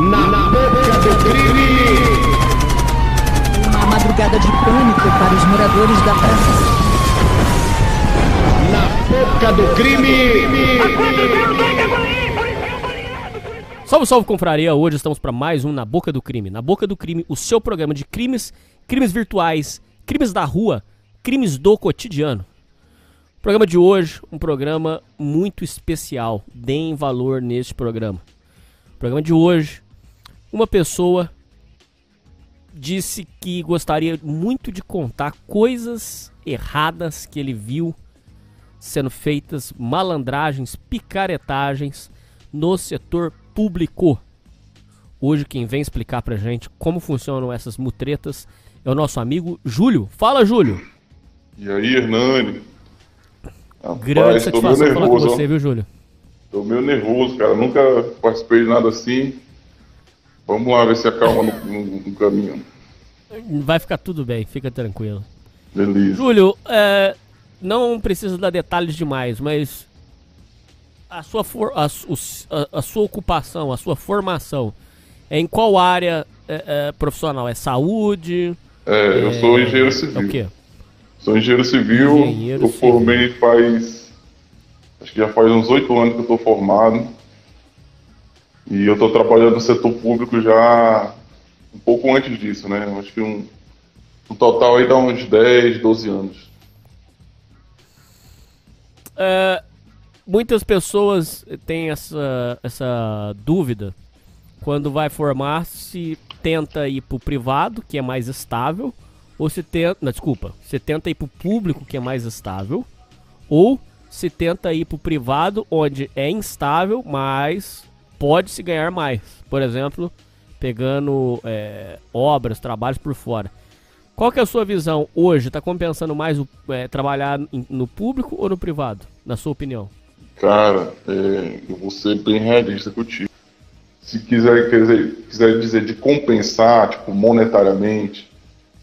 Na boca do crime. Uma madrugada de pânico para os moradores da praça. Na boca do crime. Salve, salve, confraria! Hoje estamos para mais um Na Boca do Crime. Na Boca do Crime, o seu programa de crimes, crimes virtuais, crimes da rua, crimes do cotidiano. O programa de hoje, um programa muito especial. Deem valor neste programa. O programa de hoje, uma pessoa disse que gostaria muito de contar coisas erradas que ele viu sendo feitas, malandragens, picaretagens no setor público. Hoje quem vem explicar pra gente como funcionam essas mutretas é o nosso amigo Júlio. Fala, Júlio! E aí, Hernani? Grande tô meio satisfação falar com nervoso, você, ó. viu, Júlio? Tô meio nervoso, cara. Nunca participei de nada assim. Vamos lá ver se acalma no, no- no caminho. Vai ficar tudo bem, fica tranquilo. Beleza. Júlio, é, não precisa dar detalhes demais, mas a sua, for- a, a- a sua ocupação, a sua formação, é em qual área é, é, profissional? É saúde? É, eu sou engenheiro É civil. o quê? Sou engenheiro civil. Engenheiro eu civil. formei faz. Acho que já faz uns oito anos que eu tô formado. E eu tô trabalhando no setor público já um pouco antes disso, né? Acho que um, um total aí dá uns 10, 12 anos. É, muitas pessoas têm essa, essa dúvida quando vai formar se tenta ir pro privado, que é mais estável, ou se tenta. Não, desculpa, se tenta ir pro público, que é mais estável, ou se tenta ir pro privado, onde é instável, mas pode se ganhar mais. Por exemplo, pegando é, obras, trabalhos por fora. Qual que é a sua visão hoje? Está compensando mais o, é, trabalhar no público ou no privado, na sua opinião? Cara, é, eu vou ser bem realista contigo. Se quiser, quiser dizer de compensar, tipo, monetariamente,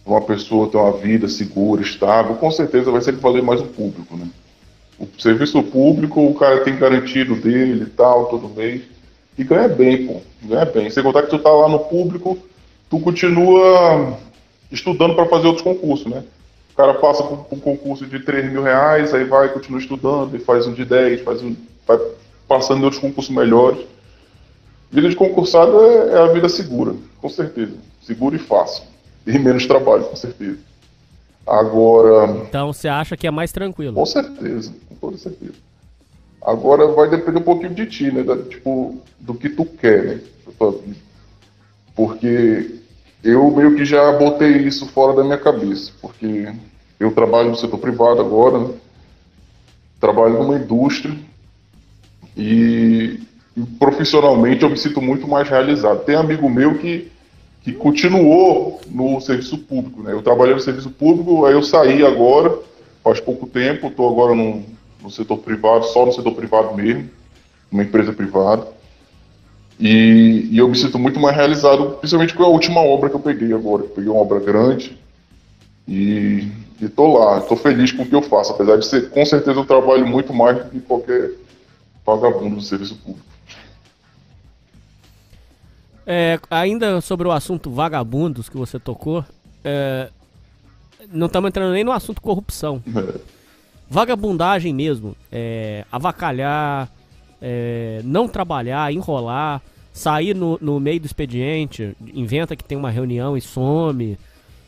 uma pessoa ter uma vida segura, estável, com certeza vai sempre valer mais o público, né? O serviço público, o cara tem garantido dele e tal, todo mês, e ganha bem, pô, ganha bem. Sem contar que tu tá lá no público, tu continua estudando para fazer outros concursos, né? O cara passa por um concurso de 3 mil reais, aí vai, continua estudando, e faz um de 10, faz um, vai passando em outros concursos melhores. Vida de concursado é, é a vida segura, com certeza. Segura e fácil. E menos trabalho, com certeza. Agora, Então você acha que é mais tranquilo? com certeza, com toda certeza. Agora vai depender um pouquinho de ti, né? Da- tipo, do que tu quer, né? Porque eu meio que já botei isso fora da minha cabeça. Porque eu trabalho no setor privado agora, né? trabalho numa indústria e, profissionalmente eu me sinto muito mais realizado. Tem amigo meu que, que continuou no serviço público, né? Eu trabalhei no serviço público, aí eu saí agora, faz pouco tempo, estou agora no, no setor privado, só no setor privado mesmo, uma empresa privada. E, e eu me sinto muito mais realizado, principalmente com a última obra que eu peguei agora. Eu peguei uma obra grande e, e tô lá, tô feliz com o que eu faço, apesar de ser, com certeza eu trabalho muito mais do que qualquer vagabundo do serviço público. É, ainda sobre o assunto vagabundos que você tocou, é, não estamos entrando nem no assunto corrupção. É. Vagabundagem mesmo, é, avacalhar, é, não trabalhar, enrolar, sair no, no meio do expediente, inventa que tem uma reunião e some.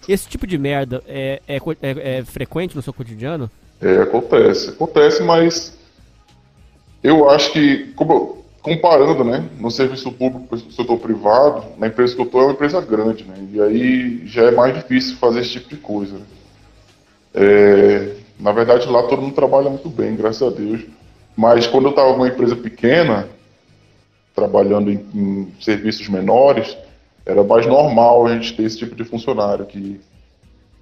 Esse tipo de merda é, é, é- é frequente no seu cotidiano? É, acontece. Acontece, mas eu acho que, como- comparando, né, no serviço público com o setor privado, na empresa que eu estou é uma empresa grande, né, e aí já é mais difícil fazer esse tipo de coisa. né. É, na verdade, lá todo mundo trabalha muito bem, graças a Deus. Mas quando eu estava numa empresa pequena, trabalhando em, em serviços menores, era mais normal a gente ter esse tipo de funcionário que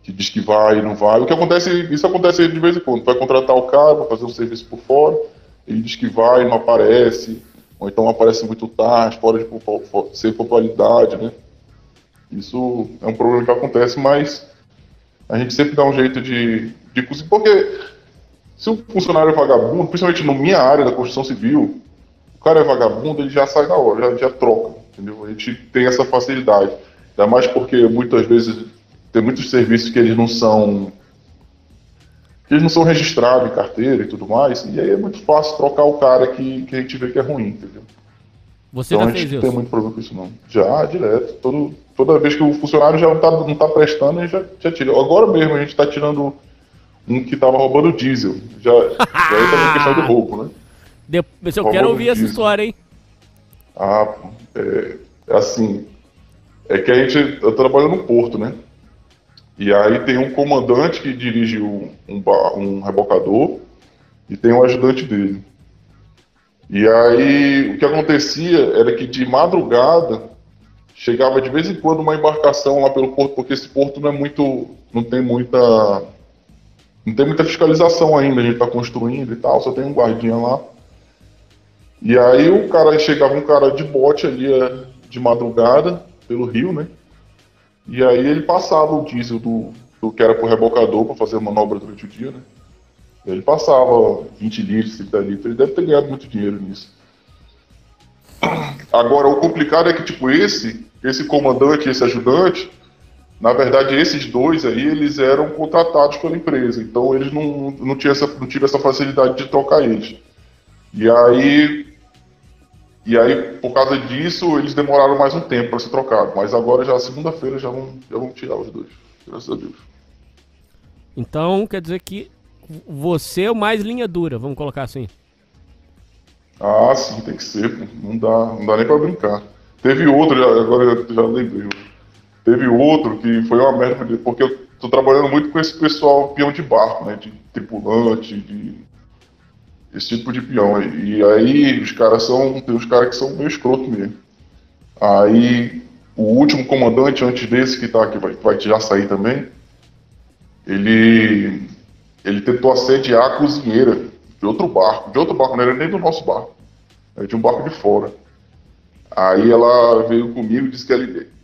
que diz que vai e não vai. O que acontece, isso acontece de vez em quando. Vai contratar o cara para fazer um serviço por fora, ele diz que vai e não aparece, ou então aparece muito tarde, fora de ser pontualidade, né? Isso é um problema que acontece, mas a gente sempre dá um jeito de, de conseguir. Porque se um funcionário é vagabundo, principalmente na minha área da construção civil, o cara é vagabundo, ele já sai na hora, já, já troca. entendeu? A gente tem essa facilidade. Ainda mais porque muitas vezes tem muitos serviços que eles não são que eles não são registrados em carteira e tudo mais, e aí é muito fácil trocar o cara que, que a gente vê que é ruim, entendeu? Você então já a gente fez não isso? tem muito problema com isso não. Já, direto. Todo, toda vez que o funcionário já não tá, não tá prestando, a gente já, já tira. Agora mesmo a gente tá tirando um que tava roubando diesel. Já, já entra na questão do roubo, né? Depois, eu Por quero ouvir essa história, hein? Ah, é, é assim. É que a gente. Eu trabalho no porto, né? E aí tem um comandante que dirige um, um, um rebocador e tem um ajudante dele. E aí o que acontecia era que de madrugada chegava de vez em quando uma embarcação lá pelo porto, porque esse porto não é muito. não tem muita. Não tem muita fiscalização ainda, a gente está construindo e tal, só tem um guardinha lá. E aí o cara chegava um cara de bote ali eh, de madrugada pelo rio, né? E aí ele passava o diesel do, do que era pro rebocador para fazer manobra durante o dia, né? Ele passava 20 litros, 30 litros, ele deve ter ganhado muito dinheiro nisso. Agora, o complicado é que, tipo, esse, esse comandante, esse ajudante, na verdade, esses dois aí, eles eram contratados pela empresa, então eles não, não, tinham essa, não tiveram essa facilidade de trocar eles. E aí, e aí, por causa disso, eles demoraram mais um tempo para ser trocados, mas agora já segunda-feira já vão, já vão tirar os dois, graças a Deus. Então, quer dizer que você é o mais linha dura, vamos colocar assim. Ah, sim, tem que ser. Não dá, não dá nem pra brincar. Teve outro, agora já lembrei. Teve outro que foi uma merda, porque eu tô trabalhando muito com esse pessoal peão de barco, né? De tripulante, de. Esse tipo de peão. E aí os caras são. Tem os caras que são meio escroto mesmo. Aí o último comandante antes desse que tá que vai, vai já sair também, ele ele tentou assediar a cozinheira de outro barco, de outro barco, não era nem do nosso barco, era de um barco de fora. Aí ela veio comigo e disse que ele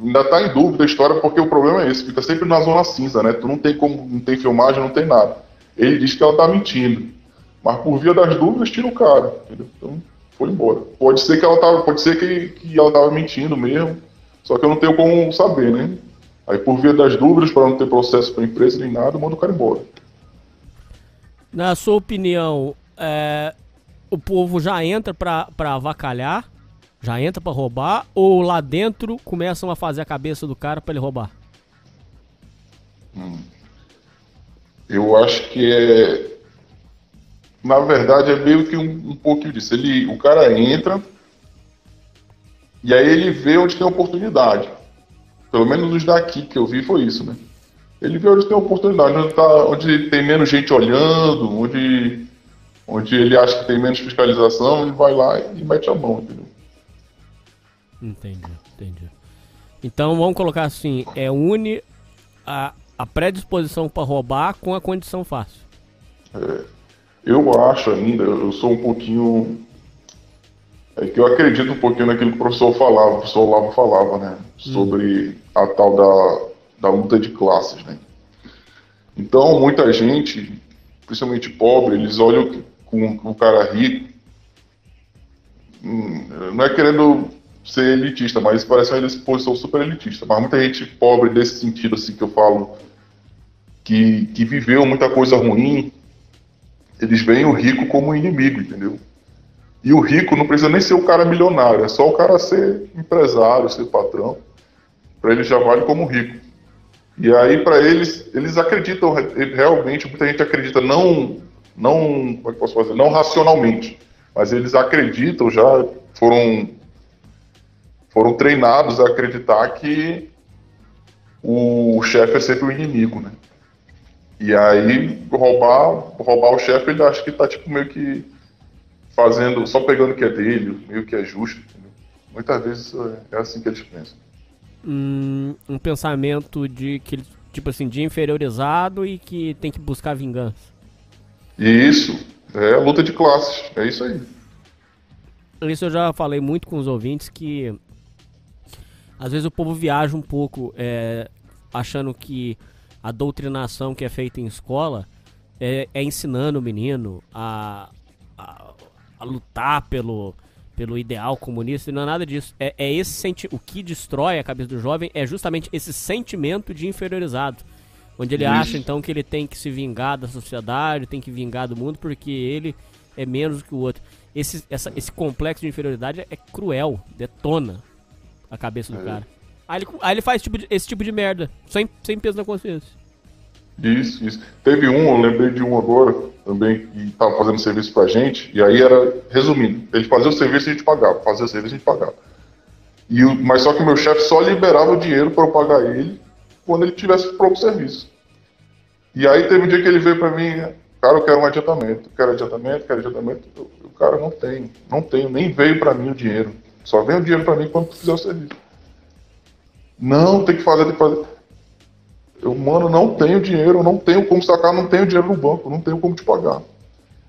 ainda tá em dúvida a história porque o problema é esse, fica sempre na zona cinza, né? Tu não tem como, não tem filmagem, não tem nada. Ele disse que ela tá mentindo, mas por via das dúvidas tira o cara, entendeu? Então foi embora. Pode ser que ela tava, pode ser que, que ela tava mentindo mesmo, só que eu não tenho como saber, né? Aí por via das dúvidas, para não ter processo para empresa nem nada, manda o cara embora. Na sua opinião, é, o povo já entra pra avacalhar? Já entra pra roubar? Ou lá dentro começam a fazer a cabeça do cara pra ele roubar? Eu acho que é. Na verdade, é meio que um, um pouquinho disso. Ele, o cara entra e aí ele vê onde tem oportunidade. Pelo menos os daqui que eu vi foi isso, né? Ele vê onde tem oportunidade, onde, tá, onde tem menos gente olhando, onde, onde ele acha que tem menos fiscalização, ele vai lá e mete a mão, entendeu? Entendi, entendi. Então vamos colocar assim, é une a, a predisposição pra roubar com a condição fácil. Eu acho ainda, eu sou um pouquinho. É que eu acredito um pouquinho naquilo que o professor falava, o professor Olavo falava, né? Sobre a tal da, da luta de classes, né? Então, muita gente, principalmente pobre, eles olham com, com o cara rico. hum, Não é querendo ser elitista, mas parece uma posição super elitista. Mas muita gente pobre desse sentido, assim, que eu falo, que, que viveu muita coisa ruim, eles veem o rico como inimigo, entendeu? E o rico não precisa nem ser o cara milionário, é só o cara ser empresário, ser patrão. Para eles já vale como rico. E aí para eles, eles acreditam re- realmente, muita gente acredita não, não, como é que posso fazer, não racionalmente, mas eles acreditam já foram foram treinados a acreditar que o chefe é sempre o inimigo, né? E aí, roubar, roubar o chefe, ele acha que tá tipo meio que fazendo, só pegando o que é dele, meio que é justo. Entendeu? Muitas vezes é, é assim que eles pensam. Hum, um pensamento de que tipo assim, de inferiorizado e que tem que buscar vingança. E isso é a luta de classes, é isso aí. Isso eu já falei muito com os ouvintes que às vezes o povo viaja um pouco é, achando que a doutrinação que é feita em escola é, é ensinando o menino a, a, a lutar pelo, pelo ideal comunista, não é nada disso. É, é esse senti o que destrói a cabeça do jovem é justamente esse sentimento de inferiorizado. Onde ele acha então que ele tem que se vingar da sociedade, tem que vingar do mundo porque ele é menos que o outro. Esse, essa- esse complexo de inferioridade é cruel, detona a cabeça do É. cara. Aí ele, aí ele faz tipo de- esse tipo de merda, sem, sem peso na consciência. Isso, isso. Teve um, eu lembrei de um agora, também, que estava fazendo serviço pra gente, e aí era, resumindo, ele fazia o serviço e a gente pagava, fazia o serviço e a gente pagava. E o, mas só que o meu chefe só liberava o dinheiro para eu pagar ele quando ele tivesse o serviço. E aí teve um dia que ele veio para mim, cara, eu quero um adiantamento, quero adiantamento, quero adiantamento. Eu, eu, cara, não tenho, não tenho, nem veio para mim o dinheiro. Só vem o dinheiro para mim quando tu fizer o serviço. Não, tem que fazer, tem fazer. Eu, mano, não tenho dinheiro, não tenho como sacar, não tenho dinheiro no banco, não tenho como te pagar.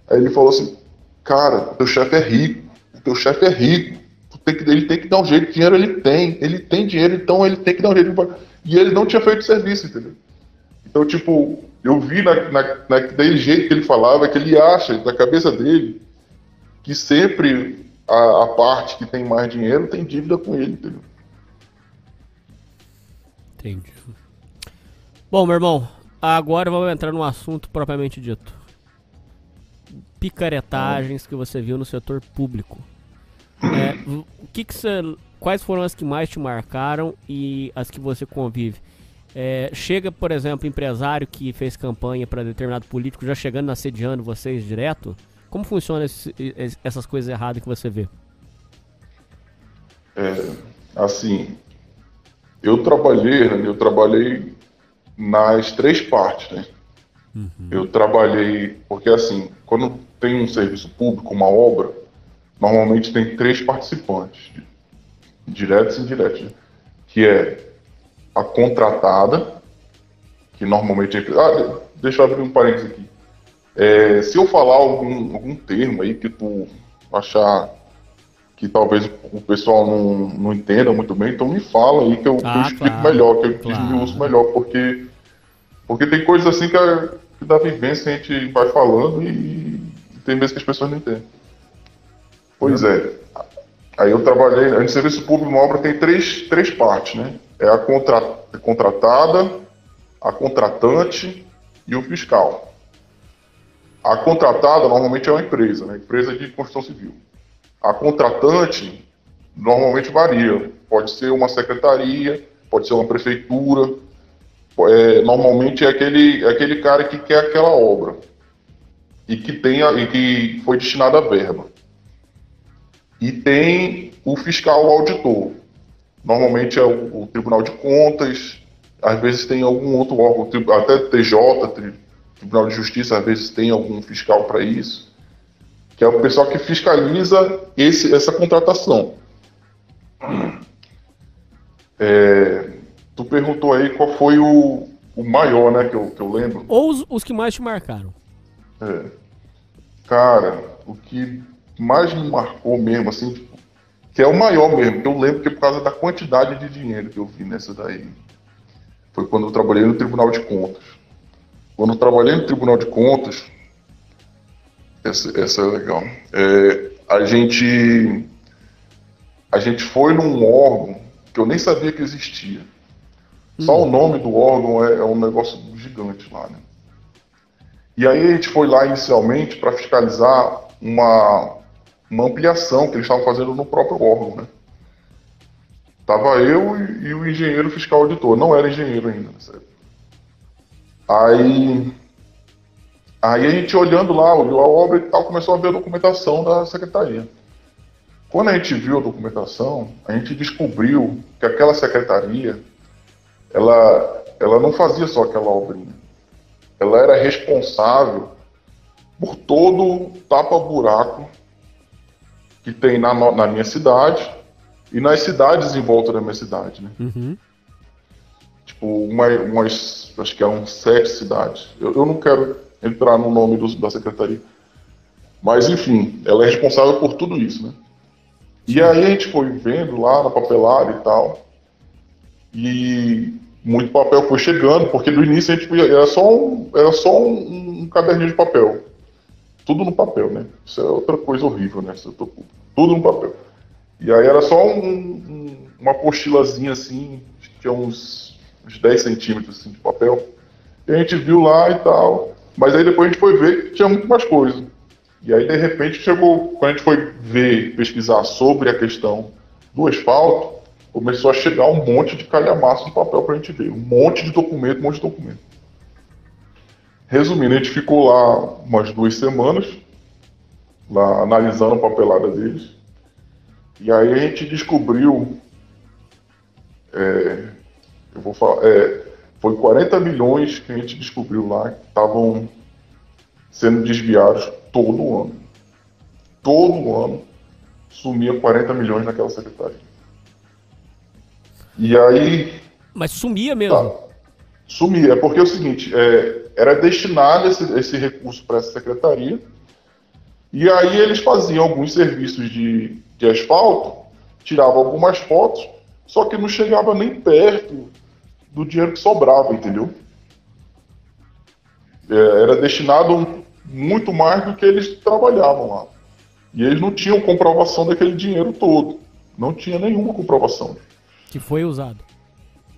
Aí ele falou assim, cara, teu chefe é rico, teu chefe é rico, tem que, ele tem que dar um jeito, dinheiro ele tem, ele tem dinheiro, então ele tem que dar um jeito de. E ele não tinha feito serviço, entendeu? Então, tipo, eu vi na, na, naquele jeito que ele falava, que ele acha, da cabeça dele, que sempre a, a parte que tem mais dinheiro tem dívida com ele, entendeu? Entendi. Bom, meu irmão, agora vamos entrar no assunto propriamente dito. Picaretagens que você viu no setor público. É, o que que você, quais foram as que mais te marcaram e as que você convive? É, chega, por exemplo, empresário que fez campanha para determinado político já chegando assediando vocês direto? Como funciona esse- esse- essas coisas erradas que você vê? É, assim, eu trabalhei, eu trabalhei nas três partes, né? Eu trabalhei, porque assim, quando tem um serviço público, uma obra, normalmente tem três participantes, diretos e indiretos, né? que é a contratada, que normalmente é... Ah, deixa eu abrir um parênteses aqui. É, se eu falar algum, algum termo aí que tu achar que talvez o pessoal não, não entenda muito bem, então me fala aí que eu, que eu Ah, explico claro, melhor, que eu claro. desmiuço melhor, porque, porque tem coisas assim que, a, que da vivência a gente vai falando e, e tem vezes que as pessoas não entendem. Pois é. Aí eu trabalhei, no serviço público, uma obra tem três, três partes, né? É a contra, a contratada, a contratante e o fiscal. A contratada normalmente é uma empresa, né? Empresa de construção civil. A contratante normalmente varia. Pode ser uma secretaria, pode ser uma prefeitura. É, normalmente é aquele, é aquele cara que quer aquela obra e que, tenha, e que foi destinada a verba. E tem o fiscal auditor. Normalmente é o, o Tribunal de Contas, às vezes tem algum outro órgão, até TJ, Tri- Tribunal de Justiça, às vezes tem algum fiscal para isso que é o pessoal que fiscaliza esse, essa contratação. É, tu perguntou aí qual foi o, o maior, né, que eu, que eu lembro. Ou os, os que mais te marcaram? É. Cara, o que mais me marcou mesmo, assim, tipo, que é o maior mesmo, que eu lembro que é por causa da quantidade de dinheiro que eu vi nessa daí, foi quando eu trabalhei no Tribunal de Contas. Quando eu trabalhei no Tribunal de Contas, essa, essa é legal. É, a gente a gente foi num órgão que eu nem sabia que existia. Só o nome do órgão é, é um negócio gigante lá, né? E aí a gente foi lá inicialmente para fiscalizar uma, uma ampliação que eles estavam fazendo no próprio órgão, né? Tava eu e, e o engenheiro fiscal auditor, não era engenheiro ainda época. Aí, aí a gente olhando lá, olhou a obra e tal, começou a ver a documentação da secretaria. Quando a gente viu a documentação, a gente descobriu que aquela secretaria, ela, ela não fazia só aquela obrinha. Ela era responsável por todo o tapa-buraco que tem na, na minha cidade e nas cidades em volta da minha cidade, né? Uhum. Tipo, uma, umas, acho que eram sete cidades. Eu, eu não quero entrar no nome do- da secretaria. Mas, enfim, ela é responsável por tudo isso, né? E aí a gente foi vendo lá na papelada e tal. E muito papel foi chegando, porque no início a gente era só um, era só um, um caderninho de papel. tudo no papel, né? Isso é outra coisa horrível, né? Público. Tudo no papel. E aí era só um, um, uma apostilazinha assim, tinha uns, uns 10 centímetros assim, de papel. E a gente viu lá e tal. Mas aí depois a gente foi ver que tinha muito mais coisa. E aí, de repente, chegou, quando a gente foi ver, pesquisar sobre a questão do asfalto, começou a chegar um monte de calhamaço de papel para a gente ver. Um monte de documento, um monte de documento. Resumindo, a gente ficou lá umas duas semanas, lá analisando a papelada deles. E aí a gente descobriu. É, eu vou falar. É, foi 40 milhões que a gente descobriu lá que estavam sendo desviados todo ano. Todo ano sumia 40 milhões naquela secretaria. E aí. Mas sumia mesmo. Tá, sumia, porque é o seguinte: é, era destinado esse, esse recurso para essa secretaria, e aí eles faziam alguns serviços de, de asfalto, tiravam algumas fotos, só que não chegava nem perto do dinheiro que sobrava, entendeu? É, era destinado muito mais do que eles trabalhavam lá. E eles não tinham comprovação daquele dinheiro todo. Não tinha nenhuma comprovação. Que foi usado.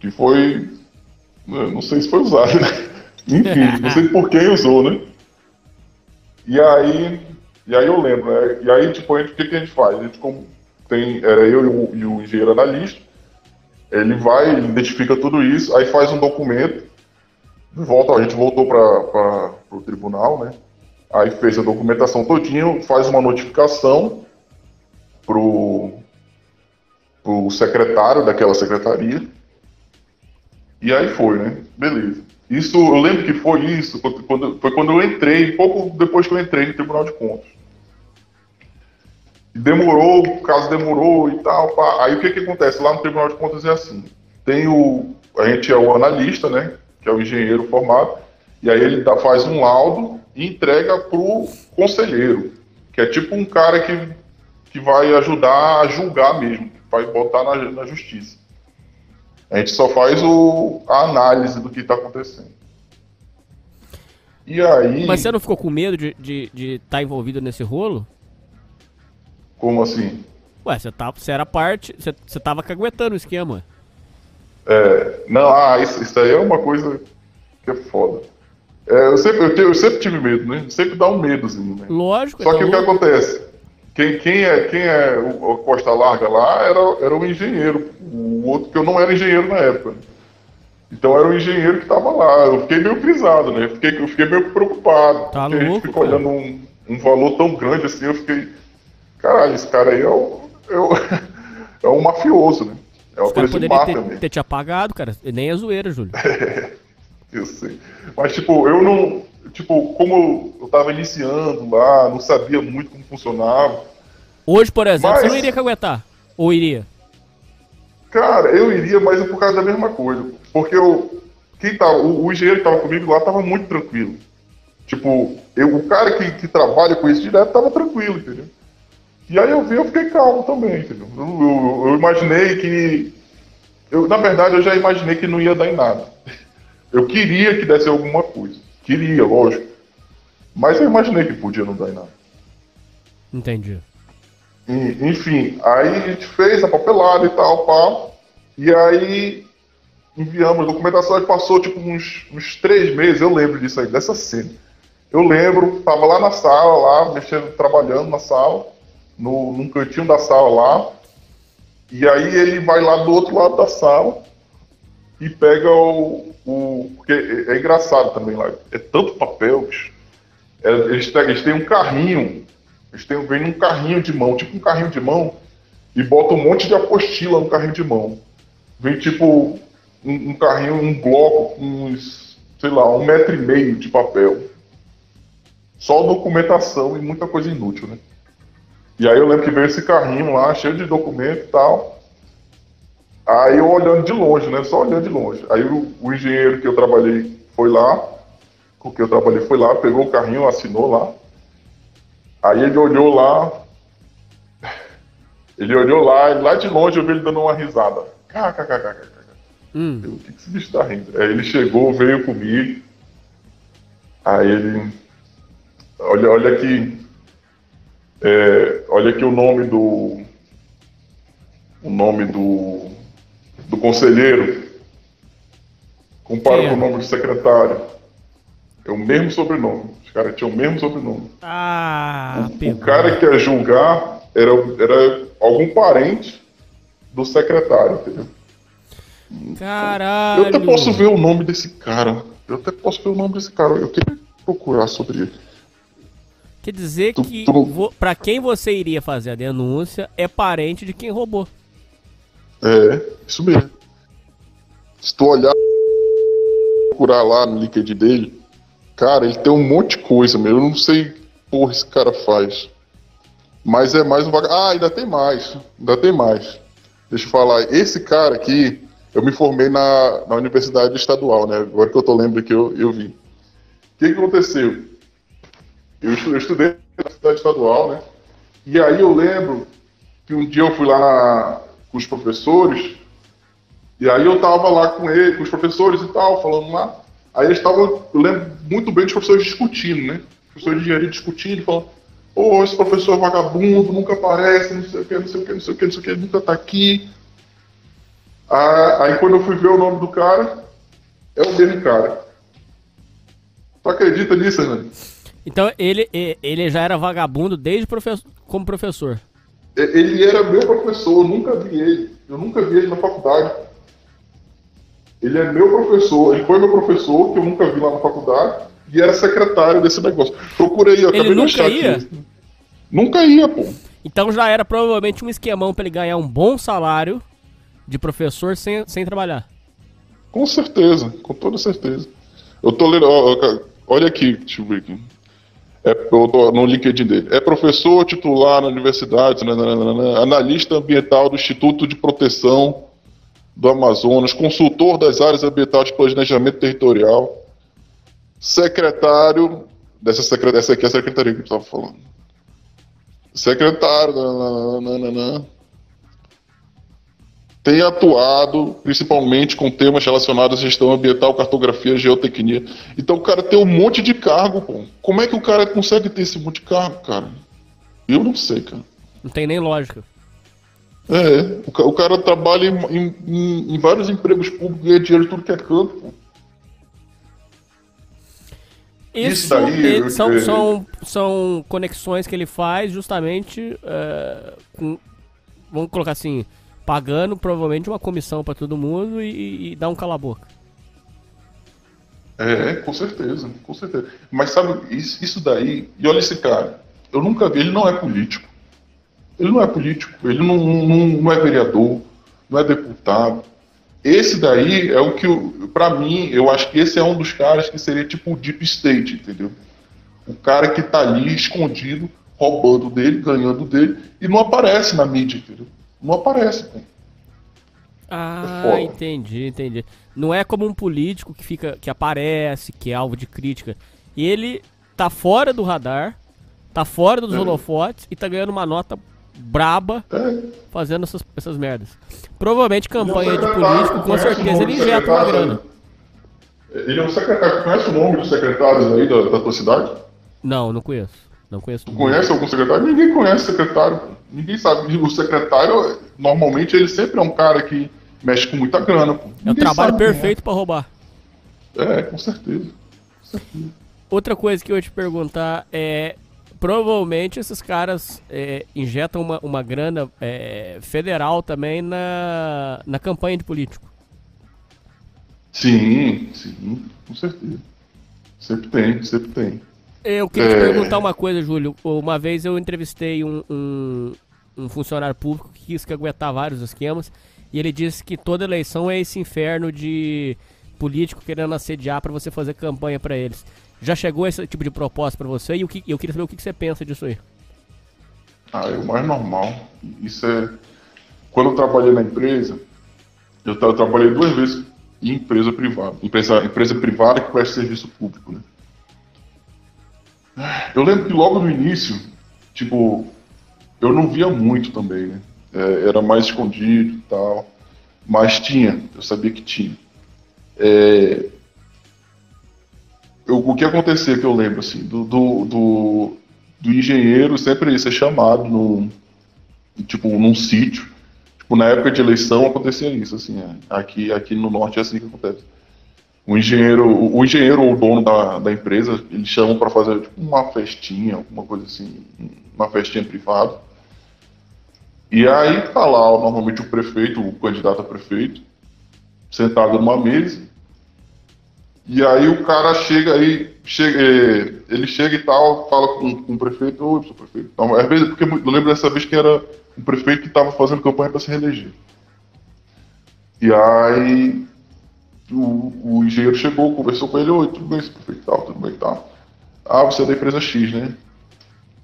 Que foi. Não sei se foi usado, né? Enfim, não sei por quem usou, né? E aí. E aí eu lembro, né? E aí, tipo, gente, o que, que a gente faz? A gente como tem. Era eu e o, e o engenheiro analista. Ele vai, ele identifica tudo isso, aí faz um documento. Volta, a gente voltou para o tribunal, né? Aí fez a documentação todinha, faz uma notificação pro, pro secretário daquela secretaria. E aí foi, né? Beleza. Isso, eu lembro que foi isso, quando, foi quando eu entrei, pouco depois que eu entrei no Tribunal de Contas. Demorou, o caso demorou e tal. Pá. Aí o que que acontece? Lá no Tribunal de Contas é assim, tem o, a gente é o analista, né, que é o engenheiro formado, e aí ele dá, faz um laudo e entrega pro conselheiro, que é tipo um cara que, que vai ajudar a julgar mesmo, que vai botar na, na justiça. A gente só faz o, a análise do que está acontecendo. E aí. Mas você não ficou com medo de estar de, de tá envolvido nesse rolo? Como assim? Ué, você, tá, você era parte. Você, você tava caguetando o esquema. É. Não, ah, isso, isso aí é uma coisa que é foda. É, eu, sempre, eu, eu, sempre tive medo, né? Sempre dá um medozinho, né? Lógico. Só que o que acontece? Quem, quem, é, quem é o, Costa Larga lá era, era um engenheiro. O outro que eu não era engenheiro na época. Então era um engenheiro que estava lá. Eu fiquei meio frisado, né? Eu fiquei, eu fiquei meio preocupado. Tá porque louco, a gente fica olhando um, um, valor tão grande assim, eu fiquei. Caralho, esse cara aí é o. É o, é um mafioso, né? É uma coisa de máfia ter, ter te apagado, cara. Nem é zoeira, Júlio. eu sei. Mas, tipo, eu não tipo, como eu tava iniciando lá, não sabia muito como funcionava. Hoje, por exemplo, mas, você não iria caguetar? Ou iria? Cara, eu iria, mas é por causa da mesma coisa. Porque eu, quem tá, o, o engenheiro que tava comigo lá tava muito tranquilo. Tipo, eu, o cara que, que trabalha com isso direto tava tranquilo, entendeu? E aí eu vi, eu fiquei calmo também, entendeu? Eu, eu, eu imaginei que. Eu, na verdade, eu já imaginei que não ia dar em nada. Eu queria que desse alguma coisa. Queria, lógico. Mas eu imaginei que podia não dar em nada. Entendi. E, enfim, aí a gente fez a papelada e tal, pá. E aí enviamos a documentação e passou tipo uns, uns três meses, eu lembro disso aí, dessa cena. Eu lembro, tava lá na sala, lá, mexendo, trabalhando na sala, no, num cantinho da sala lá. E aí ele vai lá do outro lado da sala e pega o, o porque é, é, engraçado também lá, é tanto papel, é, eles, eles têm um carrinho, eles têm, vem num carrinho de mão, tipo um carrinho de mão, e bota um monte de apostila no carrinho de mão. Vem tipo um, um carrinho, um bloco com uns, sei lá, um metro e meio de papel. Só documentação e muita coisa inútil, né? E aí eu lembro que veio esse carrinho lá, cheio de documento e tal. Aí eu olhando de longe, né? Só olhando de longe. Aí o, o engenheiro que eu trabalhei foi lá, com que eu trabalhei foi lá, pegou o carrinho, assinou lá. Aí ele olhou lá, ele olhou lá, e lá de longe eu vi ele dando uma risada. KKKKK. Hum. Eu, o que, que esse bicho tá rindo? Aí ele chegou, veio comigo. Aí ele. Olha, olha aqui. É, olha aqui o nome do. O nome do. Do conselheiro. Compara é? com o nome do secretário. É o mesmo sobrenome. Os caras tinham o mesmo sobrenome. Ah, o pegou. cara que ia julgar era, era algum parente do secretário, entendeu? Caralho. Eu até posso ver o nome desse cara. Eu até posso ver o nome desse cara. Eu queria procurar sobre ele. Quer dizer que vo- pra quem você iria fazer a denúncia é parente de quem roubou. É, isso mesmo. Se tu olhar, procurar lá no LinkedIn dele, cara, ele tem um monte de coisa, meu. Eu não sei porra esse cara faz. Mas é mais um vaga. Ah, ainda tem mais. Ainda tem mais. Deixa eu falar. Esse cara aqui, eu me formei na, na Universidade Estadual, né? Agora que eu tô lembrando que eu, eu vi. O que, que aconteceu? Eu, estu- eu estudei na Universidade Estadual, né? E aí eu lembro que um dia eu fui lá na- com os professores, e aí eu tava lá com ele, com os professores e tal, falando lá. Aí eles estavam, eu lembro muito bem dos professores discutindo, né? Os professores de engenharia discutindo, falando, pô, esse professor vagabundo, nunca aparece, não sei o que, não sei o que, não sei o que, não sei o que, nunca tá aqui. Aí quando eu fui ver o nome do cara, é o mesmo cara. Tu acredita nisso, Hernani? Então ele, ele já era vagabundo desde profe- como professor. Ele era meu professor, eu nunca vi ele. Eu nunca vi ele na faculdade. Ele é meu professor, ele foi meu professor, que eu nunca vi lá na faculdade, e era secretário desse negócio. Procurei, eu acabei de nunca achar ia? aqui. Nunca ia, pô. Então já era provavelmente um esquemão pra ele ganhar um bom salário de professor sem, sem trabalhar. Com certeza, com toda certeza. Eu tô lendo, ó, ó, olha aqui, deixa eu ver aqui. É, no LinkedIn dele. É professor titular na universidade, nananana, analista ambiental do Instituto de Proteção do Amazonas, consultor das áreas ambientais de planejamento territorial, secretário dessa secretaria, essa aqui é a secretaria que eu estava falando. Secretário, nananana, tem atuado principalmente com temas relacionados à gestão ambiental, cartografia, geotecnia. Então o cara tem um monte de cargo, pô. Como é que o cara consegue ter esse monte de cargo, cara? Eu não sei, cara. Não tem nem lógica. É, o, o cara trabalha em, em- em- vários empregos públicos, ganha dinheiro de tudo que é canto, pô. Isso, Isso daí, eu- são, eu- são, são conexões que ele faz justamente é, com, vamos colocar assim, pagando provavelmente uma comissão pra todo mundo e, e dar um cala-boca. É, com certeza, com certeza. Mas sabe, isso, daí, e olha esse cara, eu nunca vi, ele não é político. Ele não é político, ele não, não, não é vereador, não é deputado. Esse daí é o que, pra mim, eu acho que esse é um dos caras que seria tipo o Deep State, entendeu? O cara que tá ali escondido, roubando dele, ganhando dele, e não aparece na mídia, entendeu? Não aparece. Ah, foda. entendi, entendi. Não é como um político que fica, que aparece, que é alvo de crítica. Ele tá fora do radar, tá fora dos É. holofotes e tá ganhando uma nota braba É, fazendo essas, essas merdas. Provavelmente campanha de é político, com certeza ele injeta uma grana. Ele é um secretário. Conhece o nome dos secretários aí da, da tua cidade? Não, não conheço. Não conheço. Tu conhece algum secretário? Ninguém conhece secretário. Ninguém sabe. O secretário, normalmente, ele sempre é um cara que mexe com muita grana. Pô. É o Ninguém trabalho é. perfeito pra roubar. É, com certeza. Outra coisa que eu ia te perguntar é. Provavelmente esses caras é, injetam uma, uma grana é, federal também na, na campanha de político. Sim, sim, com certeza. Sempre tem, sempre tem. Eu queria te É. perguntar uma coisa, Júlio. Uma vez eu entrevistei um, um, um funcionário público que quis que aguentar vários esquemas e ele disse que toda eleição é esse inferno de político querendo assediar pra você fazer campanha pra eles. Já chegou esse tipo de proposta pra você e o que, eu queria saber o que, você pensa disso aí. Ah, é o mais normal. Isso é. Quando eu trabalhei na empresa, eu trabalhei duas vezes em empresa privada. Empresa, empresa privada que presta serviço público, né? Eu lembro que logo no início, tipo, eu não via muito também, né? É, era mais escondido e tal. Mas tinha, eu sabia que tinha. É, eu- o que acontecia que eu lembro, assim, do, do, do, do engenheiro sempre ser chamado no, tipo, num sítio. Tipo, na época de eleição acontecia isso, assim, é. aqui, aqui no norte é assim que acontece. O engenheiro, o, engenheiro ou o dono da, da empresa, eles chamam para fazer tipo, uma festinha, alguma coisa assim, uma festinha privada. E aí tá lá, normalmente o prefeito, o candidato a prefeito, sentado numa mesa. E aí o cara chega aí, chega, eh, ele chega e tal, fala com, com o prefeito, oi, seu prefeito. Então, às vezes, porque eu lembro dessa vez que era um prefeito que estava fazendo campanha para se reeleger. E aí o, o engenheiro chegou, conversou com ele, oi, tudo bem, seu prefeito, tal, tudo bem, tal. Ah, você é da empresa X, né?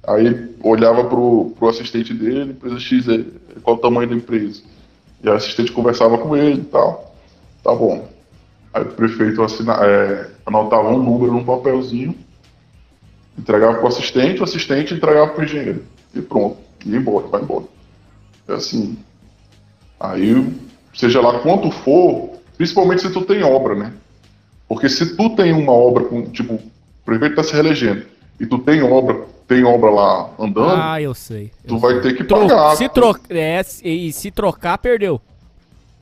Aí olhava pro, pro assistente dele, empresa X, é, qual o tamanho da empresa? E a assistente conversava com ele e tal. Tá bom. Aí o prefeito assina, é, anotava um número num papelzinho, entregava pro assistente, o assistente entregava pro engenheiro. E pronto, ia embora, vai embora. É assim. Aí, seja lá quanto for, principalmente se tu tem obra, né? Porque se tu tem uma obra com, tipo, o prefeito tá se reelegendo, e tu tem obra, tem obra lá andando, Ah, eu sei. tu eu vai sei. ter que Tro- pagar. se é, e se trocar, perdeu.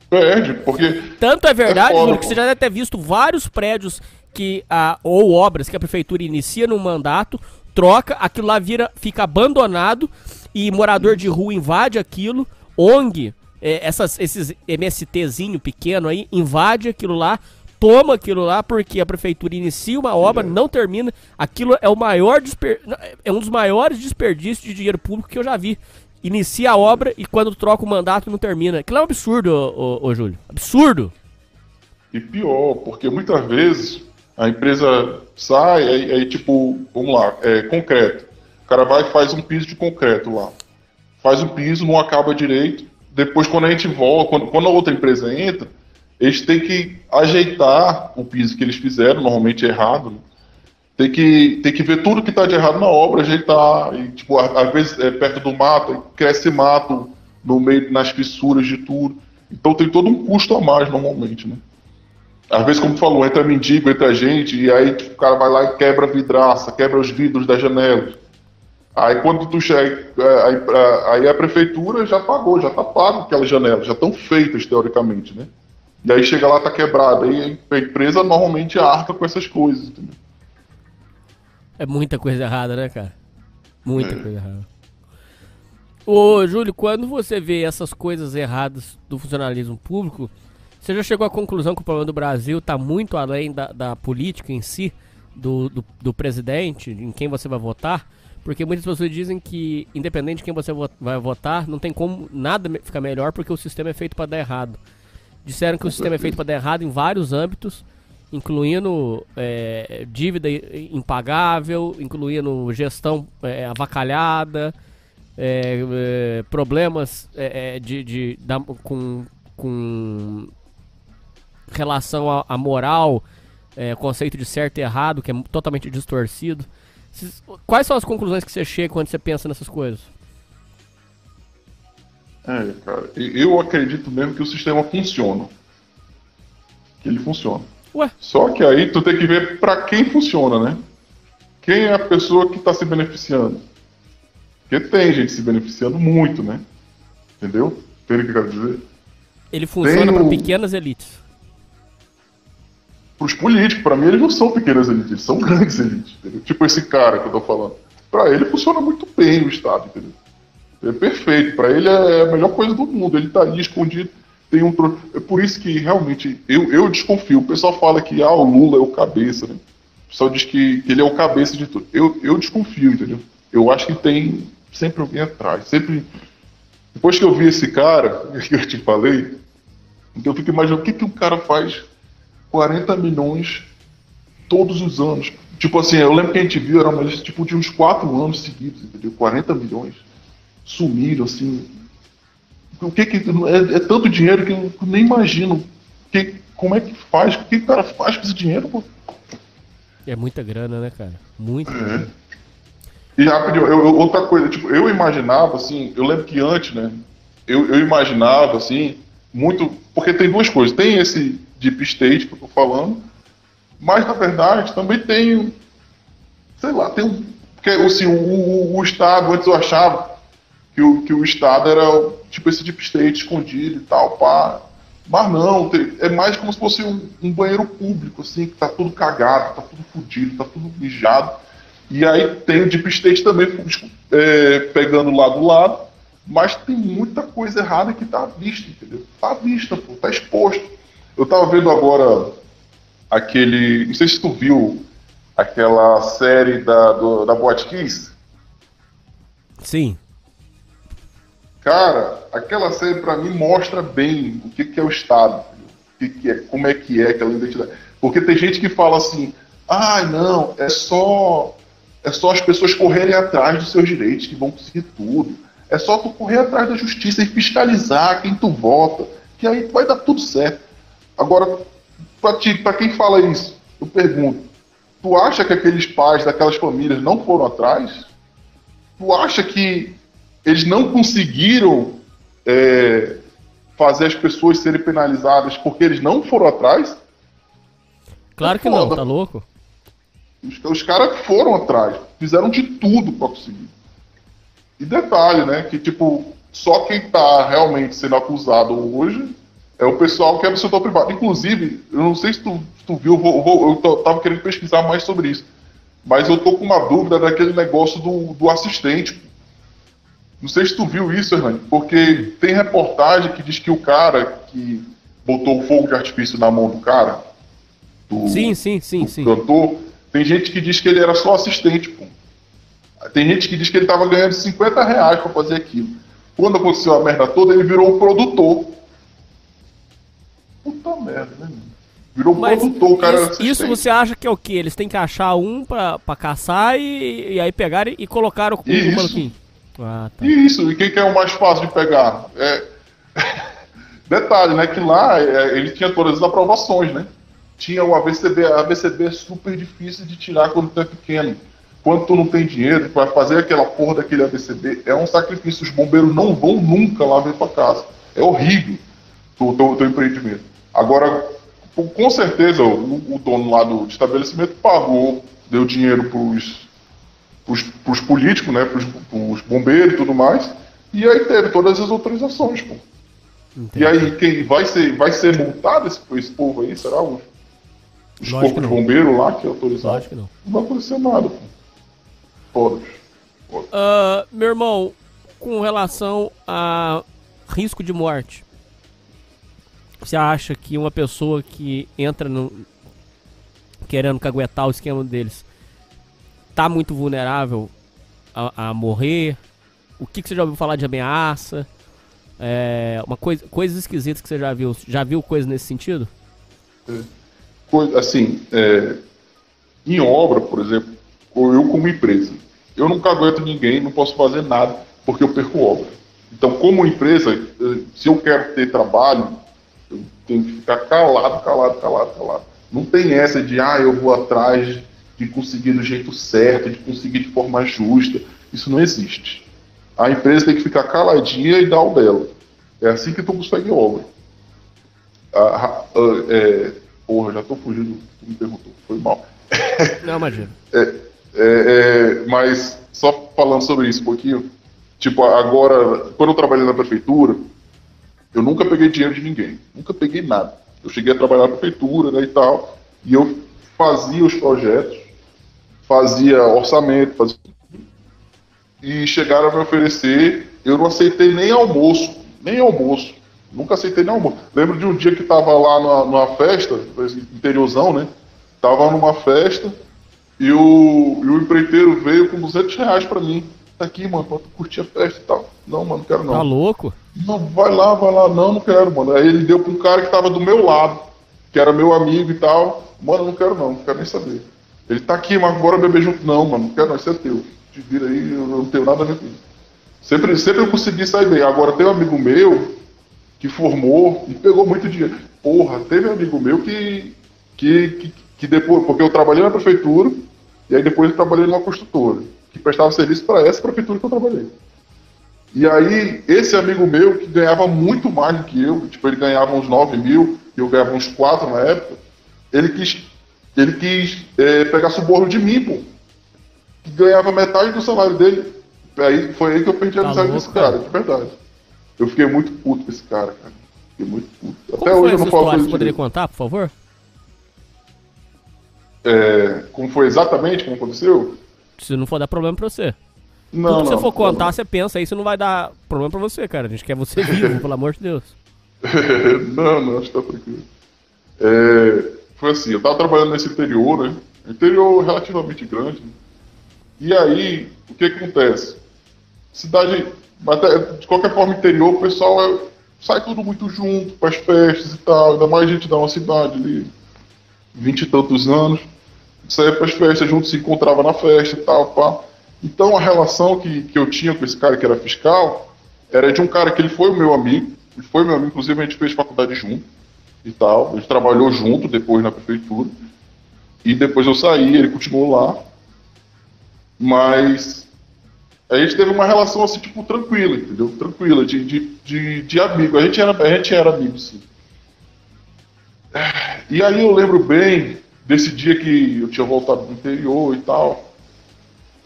Perde, porque Tanto é verdade, É foda, Júlio, que você já deve ter visto vários prédios que a, ou obras que a prefeitura inicia no mandato, troca, aquilo lá vira, fica abandonado e morador de rua invade aquilo, ONG, é, essas, esses MSTzinho pequeno aí, invade aquilo lá, toma aquilo lá porque a prefeitura inicia uma obra, não termina. Aquilo é o maior desper... é um dos maiores desperdícios de dinheiro público que eu já vi. Inicia a obra e quando troca o mandato não termina. Aquilo é um absurdo, ô, ô, ô, Júlio. Absurdo. E pior, porque muitas vezes a empresa sai, aí, aí, tipo, vamos lá, é concreto. O cara vai e faz um piso de concreto lá. Faz o piso, não acaba direito. Depois, quando a gente volta, quando, quando a outra empresa entra, eles têm que ajeitar o piso que eles fizeram, normalmente errado. né? Tem que, tem que ver tudo que está de errado na obra, ajeitar. E, tipo, às vezes é perto do mato, cresce mato no meio, nas fissuras de tudo. Então tem todo um custo a mais normalmente, né? Às vezes, como tu falou, entra mendigo, entra gente, e aí tipo, o cara vai lá e quebra a vidraça, quebra os vidros das janelas. Aí quando tu chega, é, aí, a- aí a prefeitura já pagou, já tá pago aquelas janelas, já estão feitas teoricamente, né? E aí chega lá, tá quebrada, aí a empresa normalmente arca com essas coisas, entendeu? É muita coisa errada, né, cara? Muita É. coisa errada. Ô, Júlio, quando você vê essas coisas erradas do funcionalismo público, você já chegou à conclusão que o problema do Brasil está muito além da, da política em si, do, do, do presidente, em quem você vai votar? Porque muitas pessoas dizem que, independente de quem você vo- vai votar, não tem como nada ficar melhor porque o sistema é feito para dar errado. Disseram que o sistema é feito para dar errado em vários âmbitos, incluindo é, dívida impagável, incluindo gestão é, avacalhada, é, é, problemas é, é, de, de- da- com, com relação à moral, conceito de certo e errado, que é totalmente distorcido. Quais são as conclusões que você chega quando você pensa nessas coisas? É, cara, eu acredito mesmo que o sistema funciona. Que ele funciona. Ué, Só que aí tu tem que ver pra quem funciona, né? Quem é a pessoa que tá se beneficiando? Porque tem gente se beneficiando muito, né? Entendeu? Entende o que eu quero dizer? ele funciona para o- pequenas elites. Pros políticos, pra mim, eles não são pequenas elites, eles são grandes elites, entendeu? Tipo esse cara que eu tô falando. Pra ele funciona muito bem o Estado, entendeu? É perfeito, pra ele é a melhor coisa do mundo, ele tá ali escondido, tem um... tro- É por isso que, realmente, eu, eu desconfio. O pessoal fala que, ah, o Lula é o cabeça, né? O pessoal diz que, que ele é o cabeça de tudo. Eu, eu desconfio, entendeu? Eu acho que tem sempre alguém atrás, sempre... Depois que eu vi esse cara, que eu te falei, então eu fico imaginando o que, que o cara faz 40 milhões todos os anos. Tipo assim, eu lembro que a gente viu, era uma lista tipo, de uns 4 anos seguidos, entendeu? 40 milhões. Sumiram, assim. O que que. É, é tanto dinheiro que eu nem imagino. Que, como é que faz? O que o cara faz com esse dinheiro, pô? É muita grana, né, cara? Muita É. grana. E rapidinho, eu- eu- outra coisa, tipo, eu imaginava, assim, eu lembro que antes, né, eu, eu imaginava, assim, muito, porque tem duas coisas, tem esse deep state que eu tô falando, Mas, na verdade, também tem, sei lá, tem um... Porque, assim, o, o, o Estado, antes eu achava que o, que o Estado era tipo esse deep state escondido e tal, pá. Mas não, é mais como se fosse um, um, banheiro público, assim, que tá tudo cagado, tá tudo fodido, tá tudo mijado. E aí tem o deep state também é, pegando lá do lado, mas tem muita coisa errada que tá à vista, entendeu? Tá à vista, pô, tá exposto. Eu tava vendo agora aquele. Não sei se tu viu aquela série da, do, da Boate Kiss. Sim. Cara, aquela série para mim mostra bem o que, que é o Estado, o que, que é, como é que é aquela identidade. Porque tem gente que fala assim, ah, não, é só é só as pessoas correrem atrás dos seus direitos que vão conseguir tudo. É só tu correr atrás da justiça e fiscalizar quem tu vota, que aí vai dar tudo certo. Agora, para quem fala isso, eu pergunto, tu acha que aqueles pais daquelas famílias não foram atrás? Tu acha que eles não conseguiram é, fazer as pessoas serem penalizadas porque eles não foram atrás? Claro que não, tá louco? Os, os caras foram atrás, fizeram de tudo para conseguir. E detalhe, né, que tipo, só quem tá realmente sendo acusado hoje é o pessoal que é do setor privado. Inclusive, eu não sei se tu, tu viu, eu, vou, eu, eu tava querendo pesquisar mais sobre isso. Mas eu tô com uma dúvida daquele negócio do, do assistente. Não sei se tu viu isso, Hernani, porque tem reportagem que diz que o cara que botou o fogo de artifício na mão do cara, do, sim, sim, sim, do sim. cantor, tem gente que diz que ele era só assistente, pô. Tem gente que diz que ele estava ganhando 50 reais para fazer aquilo. Quando aconteceu a merda toda, ele virou um produtor. Puta merda, né? Virou um Mas produtor, o cara isso, isso você acha que é o quê? Eles têm que achar um pra, pra caçar e, e aí pegaram e colocaram o Isso. maluquinho. Ah, tá. Isso, e quem que é o mais fácil de pegar? É... Detalhe, né? Que lá é, ele tinha todas as aprovações, né? Tinha o ABCB, a ABCB é super difícil de tirar quando tu é pequeno. Quando tu não tem dinheiro, para fazer aquela porra daquele ABCB, é um sacrifício. Os bombeiros não vão nunca lá ver tua casa. É horrível o teu, teu empreendimento. Agora, com certeza, o, o dono lá do estabelecimento pagou, deu dinheiro pros para os políticos, né, para os bombeiros e tudo mais, e aí teve todas as autorizações, pô. Entendi. E aí quem vai ser, vai ser multado esse, esse povo aí, será os, os Lógico corpos que de bombeiro lá que autorizaram? Lógico que não. Não vai acontecer nada, pô. Todos. Ah, meu irmão, com relação a risco de morte, você acha que uma pessoa que entra no, querendo caguetar o esquema deles tá muito vulnerável a, a morrer? O que, que você já ouviu falar de ameaça? É, uma coisa, coisas esquisitas que você já viu. Já viu coisas nesse sentido? Coisa- assim, é, em obra, por exemplo, ou eu como empresa, eu nunca aguento ninguém, não posso fazer nada, porque eu perco obra. Então, como empresa, eh, se eu quero ter trabalho, eu tenho que ficar calado, calado, calado, calado. Não tem essa de, ah, eu vou atrás de conseguir do jeito certo, de conseguir de forma justa. Isso não existe. A empresa tem que ficar caladinha e dar o dela. É assim que tu consegue obra. Ah, ah, é, porra, já tô fugindo tu me perguntou. Foi mal. Não, imagina. É, é, mas só falando sobre isso um pouquinho, tipo, agora, quando eu trabalhei na prefeitura, eu nunca peguei dinheiro de ninguém, nunca peguei nada. Eu cheguei a trabalhar na prefeitura né, e tal, e eu fazia os projetos, fazia orçamento, fazia e chegaram a me oferecer, eu não aceitei nem almoço, nem almoço, nunca aceitei nem almoço. Lembro de um dia que tava lá numa, festa, interiorzão, né? Tava numa festa e o, e o empreiteiro veio com 200 reais pra mim. Tá aqui, mano, pra curtir a festa e tal. Não, mano, não quero não. Tá louco? Não, vai lá, vai lá. Não, não quero, mano. Aí ele deu pra um cara que tava do meu lado, que era meu amigo e tal. Mano, não quero não, não quero nem saber. Ele tá aqui, mas bora beber junto. Não, mano, não quero não, isso é teu. Te vira aí, eu não tenho nada a ver com isso. Sempre, sempre eu consegui sair bem. Agora tem um amigo meu que formou e pegou muito dinheiro. Porra, teve um amigo meu que, que, que, que depois, porque eu trabalhei na prefeitura e aí depois eu trabalhei numa construtora que prestava serviço para essa prefeitura que eu trabalhei. E aí, esse amigo meu, que ganhava muito mais do que eu, tipo, ele ganhava uns 9 mil, e eu ganhava uns 4 na época, ele quis ele quis é, pegar suborno de mim, pô. Que ganhava metade do salário dele. Aí foi aí que eu perdi a Tá amizade desse cara, de verdade. Eu fiquei muito puto com esse cara, cara. Fiquei muito puto. Até Como hoje foi eu não falo Você poderia contar, por favor? É, como foi exatamente como aconteceu? Se não for dar problema pra você. Não, Tudo que você não, for não, contar, você pensa, isso não vai dar problema pra você, cara. A gente quer você vivo, pelo amor de Deus. não, não, acho que tá tranquilo. É, foi assim, eu tava trabalhando nesse interior, né? Interior relativamente grande. E aí, o que acontece? Cidade, de qualquer forma, interior, o pessoal é- sai tudo muito junto para as festas e tal. Ainda mais gente dá uma cidade ali, vinte e tantos anos. Saía para as festas junto, se encontrava na festa e tal, pá. Então a relação que, que eu tinha com esse cara que era fiscal era de um cara que ele foi o meu amigo, ele foi meu amigo, inclusive a gente fez faculdade junto e tal, a gente trabalhou junto depois na prefeitura. E depois eu saí, ele continuou lá. Mas a gente teve uma relação assim, tipo, tranquila, entendeu? Tranquila, de, de, de, de amigo. A gente, era, a gente era amigo, sim. E aí eu lembro bem desse dia que eu tinha voltado do interior e tal.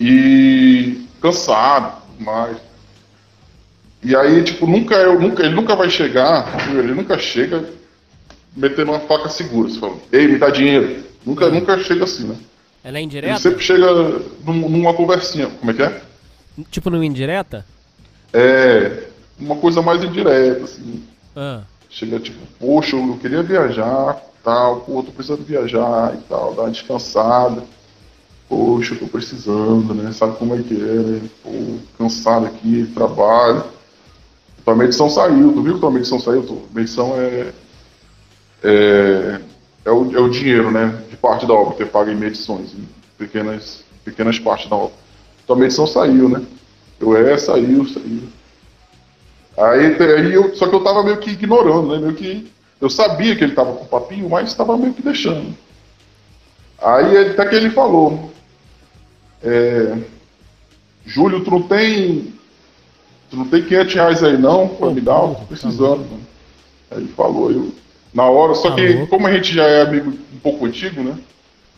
E cansado, mas. E aí, tipo, nunca, eu, nunca, ele nunca vai chegar, ele nunca chega metendo uma faca segura, você fala, ei, me dá dinheiro. Nunca, nunca chega assim, né? Ela é Ele indireta? sempre chega num- numa conversinha. Como é que é? Tipo numa indireta? É. Uma coisa mais indireta, assim. Ah. Chega tipo, poxa, eu queria viajar, tal, pô, tô precisando viajar e tal, dar uma descansada. Poxa, eu tô precisando, né? Sabe como é que é, né? Pô, cansado aqui, trabalho. Tua medição saiu, tu viu que tua medição saiu? Tua medição é. É, é, o, é o dinheiro, né? De parte da obra, que paga em medições, em pequenas, pequenas partes da obra. Tua medição saiu, né? Eu é, saiu, saiu. Aí, aí eu, só que eu tava meio que ignorando, né? Meio que. Eu sabia que ele tava com papinho, mas tava meio que deixando. Aí até que ele falou. É, Júlio, tu não tem. Tu não tem 500 reais aí não pra me dar? Eu tô precisando, mano. Aí ele falou, eu. Na hora, só Tá que louco. como a gente já é amigo um pouco antigo, né?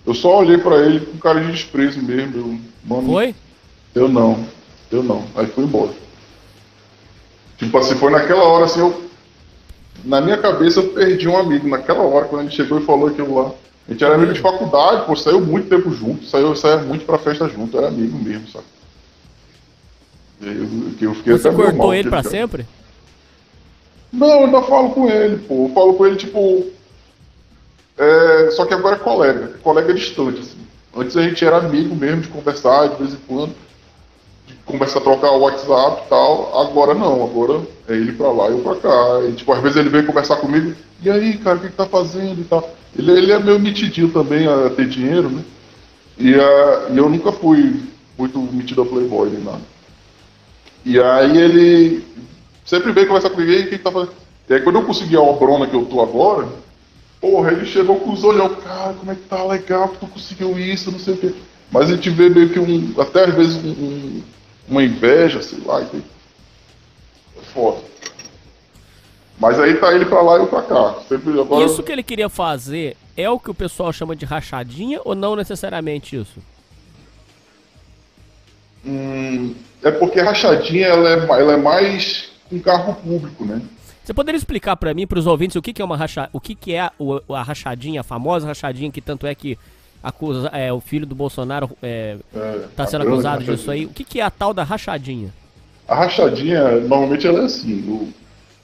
Eu só olhei pra ele com cara de desprezo mesmo. Eu, mano, Foi? eu não, eu não. Aí fui embora. Tipo assim, foi naquela hora assim, eu. Na minha cabeça eu perdi um amigo. Naquela hora, quando ele chegou e falou aquilo lá. A gente era amigo de faculdade, pô, saiu muito tempo junto, saiu, saía muito pra festa junto, era amigo mesmo, sabe? E aí eu, eu fiquei Você até mal cortou com ele pra cara. sempre? Não, eu ainda falo com ele, pô. Eu falo com ele, tipo. é, só que agora é colega. Colega distante, assim. Antes a gente era amigo mesmo, de conversar de vez em quando. De conversar, trocar o WhatsApp e tal. Agora não, agora é ele pra lá e eu pra cá. E, tipo, às vezes ele vem conversar comigo. E aí, cara, o que, que tá fazendo e tal. Ele, ele é meio metidinho também a ter dinheiro, né? E, e eu nunca fui muito metido a playboy nem nada. E aí ele sempre vem conversar comigo, e aí, o que que tá fazendo? E aí quando eu consegui a obrona que eu tô agora, porra, ele chegou com os olhos, cara, como é que tá legal que tu conseguiu isso, não sei o quê. Mas a gente vê meio que um, até às vezes um- um- uma inveja, sei lá, e é foda. Mas aí tá ele pra lá e eu pra cá. Sempre agora. Isso que ele queria fazer é o que o pessoal chama de rachadinha ou não necessariamente isso? Hum, é porque a rachadinha ela é, ela é mais com carro público, né? Você poderia explicar pra mim, pros ouvintes, o que, que é uma racha... o que, que é o- a rachadinha, a famosa rachadinha, que tanto é que acusa, é, o filho do Bolsonaro é, É, tá a sendo acusado disso aí. O que, que é a tal da rachadinha? A rachadinha, normalmente, ela é assim. o-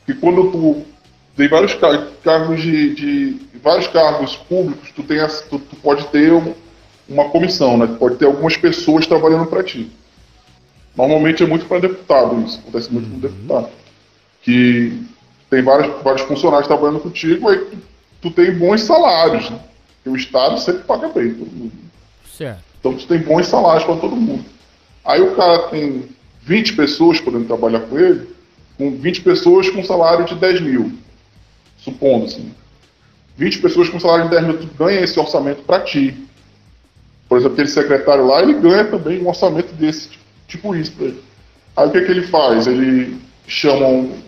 que quando tu tem vários car- cargos de, de- vários cargos públicos, tu, tem tu, tu pode ter um- uma comissão, né? Tu pode ter algumas pessoas trabalhando para ti. Normalmente é muito para deputado isso, acontece muito com deputado. Que tem vários, vários funcionários trabalhando contigo, aí tu, tu tem bons salários, né? O Estado sempre paga bem, todo mundo. Certo. Então tu tem bons salários para todo mundo. Aí o cara tem 20 pessoas podendo trabalhar com ele, com 20 pessoas com salário de 10 mil. Supondo assim. 20 pessoas com salário de 10 mil, tu ganha esse orçamento para ti. Por exemplo, aquele secretário lá, ele ganha também um orçamento desse, tipo, isso pra ele. Aí o que, que ele faz? Ele chama um,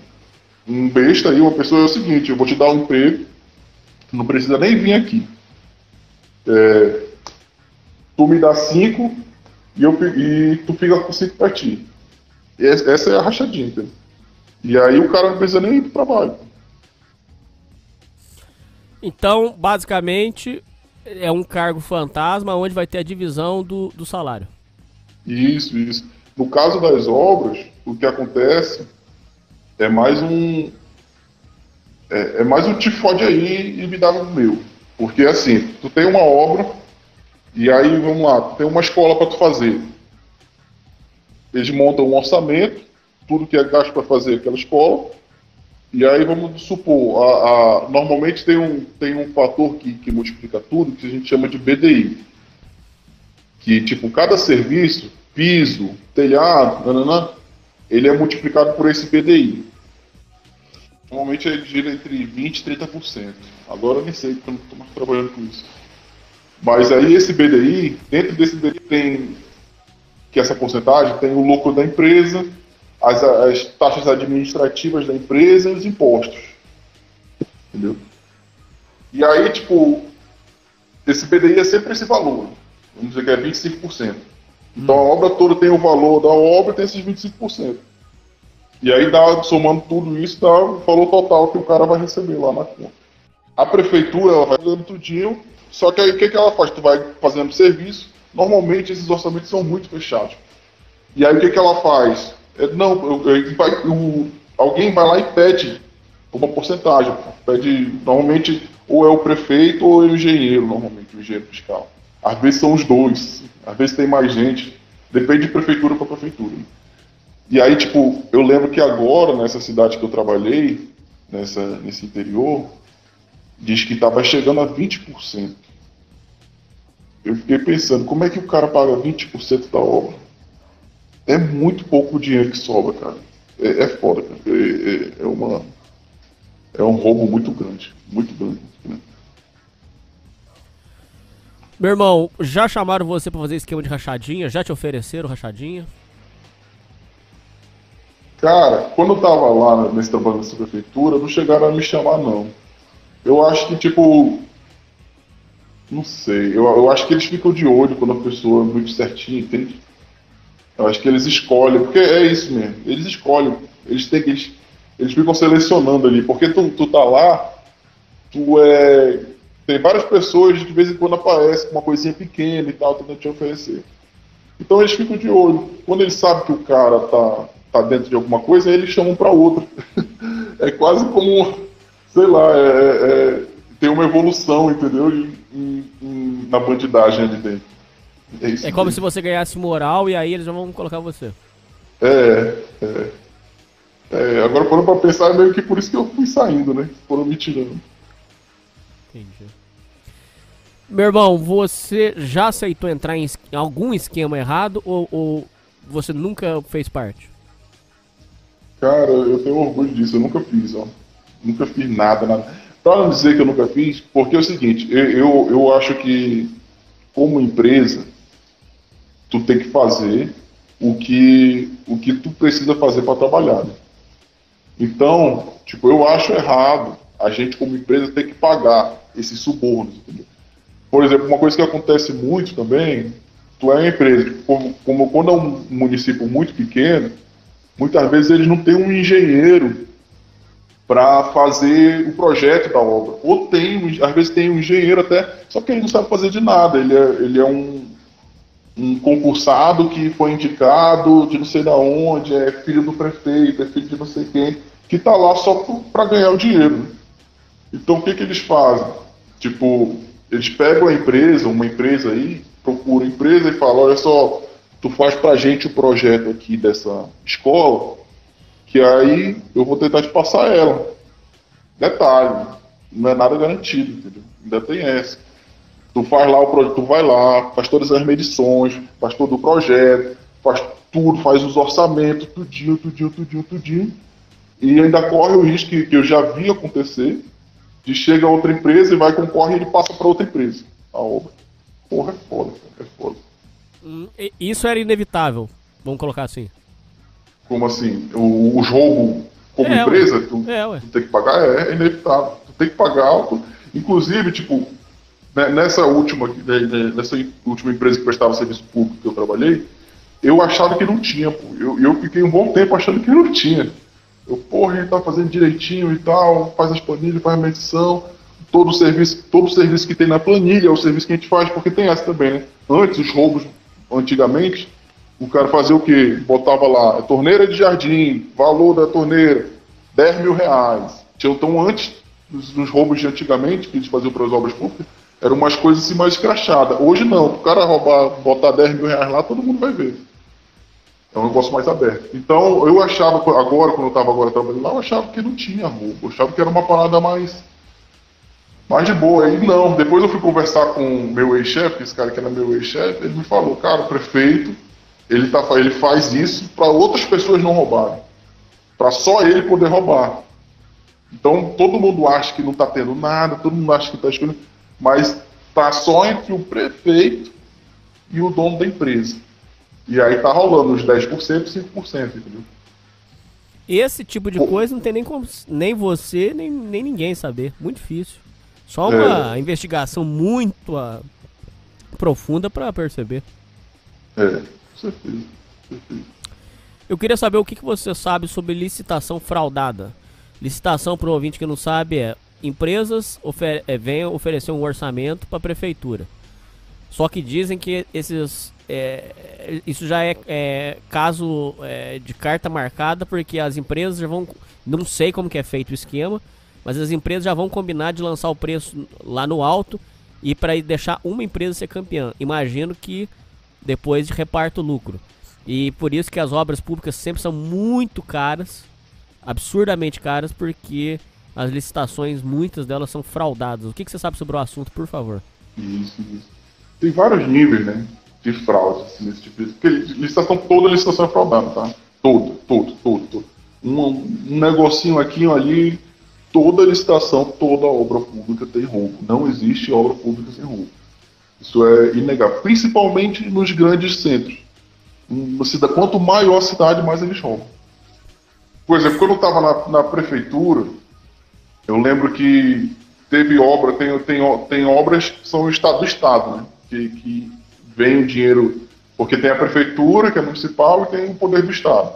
um besta aí, uma pessoa, é o seguinte, eu vou te dar um emprego, não precisa nem vir aqui. é, tu me dá 5 e, e tu fica com 5 pra ti. E es- essa é a rachadinha, entendeu? E aí o cara não precisa nem ir pro trabalho. Então, basicamente, é um cargo fantasma onde vai ter a divisão do, do salário. Isso, isso. No caso das obras, o que acontece é mais um. É, é mais um te fode aí e me dá no meu. Porque assim, tu tem uma obra, e aí vamos lá, tu tem uma escola para tu fazer. Eles montam um orçamento, tudo que é gasto para fazer aquela escola, e aí vamos supor, a, a- normalmente tem um, tem um fator que, que multiplica tudo, que a gente chama de BDI que tipo cada serviço, piso, telhado, nananã, ele é multiplicado por esse BDI. Normalmente ele gira entre 20 e 30%. Agora eu nem sei, porque eu não estou mais trabalhando com isso. Mas aí esse BDI, dentro desse BDI tem que essa porcentagem tem o lucro da empresa, as, as taxas administrativas da empresa e os impostos. Entendeu? E aí, tipo, esse BDI é sempre esse valor. Vamos dizer que é 25%. Então a obra toda tem o valor da obra tem esses 25%. E aí dá, somando tudo isso, dá o valor total que o cara vai receber lá na conta. A prefeitura ela vai dando tudinho, só que aí o que, que ela faz? Tu vai fazendo serviço, normalmente esses orçamentos são muito fechados. E aí o que, que ela faz? É, não, alguém vai lá e pede uma porcentagem. Pede, normalmente, ou é o prefeito ou é o engenheiro, normalmente, o engenheiro fiscal. Às vezes são os dois, às vezes tem mais gente. Depende de prefeitura para prefeitura. E aí, tipo, eu lembro que agora, nessa cidade que eu trabalhei, nessa, nesse interior, diz que estava chegando a 20%. Eu fiquei pensando, como é que o cara paga 20% da obra? É muito pouco dinheiro que sobra, cara. É, é foda, cara. É, é- é uma, é um roubo muito grande. Muito grande. Grande. Meu irmão, já chamaram você pra fazer esquema de rachadinha? Já te ofereceram rachadinha? Cara, quando eu tava lá nesse trabalho nessa prefeitura, não chegaram a me chamar, não. Eu acho que, tipo. Não sei. Eu, eu acho que eles ficam de olho quando a pessoa é muito certinha, entende? Eu acho que eles escolhem, porque é isso mesmo. Eles escolhem. Eles têm que. Eles, eles ficam selecionando ali. Porque tu, tu tá lá, tu é. Tem várias pessoas de vez em quando aparece com uma coisinha pequena e tal, tentando te oferecer. Então eles ficam de olho. Quando eles sabem que o cara tá, tá dentro de alguma coisa, eles chamam para outra. é quase como, sei lá, é, é- tem uma evolução, entendeu? Na bandidagem ali dentro. É, isso É como mesmo. se você ganhasse moral e aí eles já vão colocar você. É, é. É, agora parando pra pensar, é meio que por isso que eu fui saindo, né? Foram me tirando. Entendi. Meu irmão, você já aceitou entrar em algum esquema errado ou, ou você nunca fez parte? Cara, eu tenho orgulho disso, eu nunca fiz, ó. Nunca fiz nada, nada. Pra não dizer que eu nunca fiz, porque é o seguinte, eu, eu, eu acho que como empresa, tu tem que fazer o que, o que tu precisa fazer para trabalhar. né? Então, tipo, eu acho errado a gente como empresa ter que pagar esses subornos, entendeu? Por exemplo, uma coisa que acontece muito também, tu é uma empresa, como, como quando é um município muito pequeno, muitas vezes eles não têm um engenheiro para fazer o projeto da obra. Ou tem, às vezes tem um engenheiro até, só que ele não sabe fazer de nada. Ele é, ele é um, um concursado que foi indicado de não sei da onde, é filho do prefeito, é filho de não sei quem, que está lá só para ganhar o dinheiro. né? Então o que, que eles fazem? Tipo, eles pegam a empresa, uma empresa aí, procuram a empresa e falam, olha só, tu faz pra gente o projeto aqui dessa escola, que aí eu vou tentar te passar ela. Detalhe, não é nada garantido, entendeu? Ainda tem essa. Tu faz lá o projeto, tu vai lá, faz todas as medições, faz todo o projeto, faz tudo, faz os orçamentos, tudinho, tudinho, tudinho, tudinho. E ainda corre o risco que, que eu já vi acontecer, de chega outra empresa e vai concorre e ele passa para outra empresa a obra. Porra, é foda, é foda. Hum, Isso era inevitável, vamos colocar assim. Como assim? O, os roubos como É, empresa, tu, É, tu tem que pagar, é, é inevitável. Tu tem que pagar. tu- inclusive, tipo, nessa última, né, né, nessa última empresa que prestava serviço público que eu trabalhei, eu achava que não tinha, pô. Eu, eu fiquei um bom tempo achando que não tinha. Eu, porra, ele tá fazendo direitinho e tal, faz as planilhas, faz a medição, todo o serviço, todo o serviço que tem na planilha é o serviço que a gente faz, porque tem essa também, né? Antes, os roubos, antigamente, o cara fazia o quê? Botava lá, torneira de jardim, valor da torneira, 10 mil reais. Então, antes dos, dos roubos de antigamente, que eles faziam para as obras públicas, eram umas coisas assim mais escrachadas. Hoje não, o cara roubar, botar 10 mil reais lá, todo mundo vai ver. É um negócio mais aberto. Então, eu achava, agora, quando eu estava agora trabalhando lá, eu achava que não tinha roubo. Eu achava que era uma parada mais, mais de boa. E não, depois eu fui conversar com meu ex-chefe, esse cara que era meu ex-chefe, ele me falou, cara, o prefeito, ele, tá, ele faz isso para outras pessoas não roubarem. Para só ele poder roubar. Então, todo mundo acha que não está tendo nada, todo mundo acha que está escolhendo, mas está só entre o prefeito e o dono da empresa. E aí tá rolando os 10% e 5%, entendeu? Esse tipo de Pô. coisa não tem nem nem você, nem, nem ninguém saber. Muito difícil. Só uma é. investigação muito uh, profunda para perceber. É, com certeza, certeza. Eu queria saber o que, que você sabe sobre licitação fraudada. Licitação, para o ouvinte que não sabe, é empresas ofer é, vêm oferecer um orçamento para a prefeitura. Só que dizem que esses é, isso já é, é caso é, de carta marcada, porque as empresas já vão. Não sei como que é feito o esquema, mas as empresas já vão combinar de lançar o preço lá no alto e para deixar uma empresa ser campeã. Imagino que depois reparta o lucro. E por isso que as obras públicas sempre são muito caras, absurdamente caras, porque as licitações, muitas delas são fraudadas. O que, que você sabe sobre o assunto, por favor? Isso, isso. Tem vários níveis, né? de fraude assim, nesse tipo de. Porque licitação, toda licitação é fraudada, tá? Todo, todo, todo, todo. Um, um negocinho aqui ali, toda licitação, toda obra pública tem roubo. Não existe obra pública sem roubo. Isso é inegável. Principalmente nos grandes centros. Cidade, quanto maior a cidade, mais eles roubam. Por exemplo, quando eu estava na, na, prefeitura, eu lembro que teve obra, tem, tem, tem obras que são do Estado, do Estado né? que, que vem o dinheiro, porque tem a prefeitura, que é municipal, e tem o poder do Estado.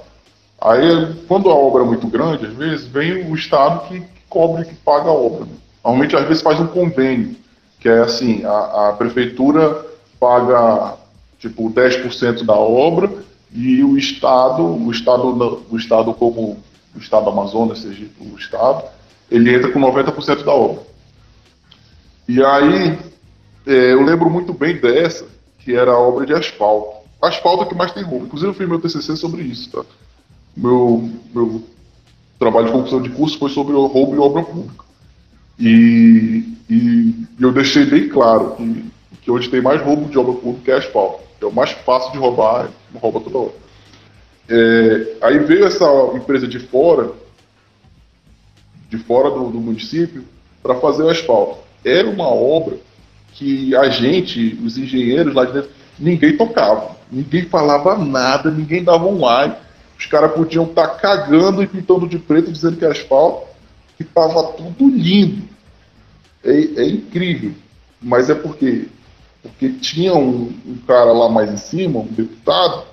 Aí, quando a obra é muito grande, às vezes, vem o Estado que, cobre, que paga a obra. Normalmente, às vezes, faz um convênio, que é assim, a, a prefeitura paga, tipo, 10% da obra, e o Estado, o Estado, o Estado como o Estado do Amazonas, seja o Estado, ele entra com 90% da obra. E aí, é, eu lembro muito bem dessa, que era a obra de asfalto. Asfalto é que mais tem roubo. Inclusive eu fiz meu TCC sobre isso, tá? Meu, meu trabalho de conclusão de curso foi sobre roubo e obra pública. E, e eu deixei bem claro que, que onde tem mais roubo de obra pública é asfalto. É o mais fácil de roubar, rouba toda hora. É, aí veio essa empresa de fora, de fora do, do município, para fazer o asfalto. Era uma obra que a gente, os engenheiros lá de dentro, ninguém tocava, ninguém falava nada, ninguém dava um ar. Os caras podiam estar tá cagando e pintando de preto, dizendo que é asfalto, que estava tudo lindo. É, é, incrível. Mas é porque, porque tinha um, um cara lá mais em cima, um deputado,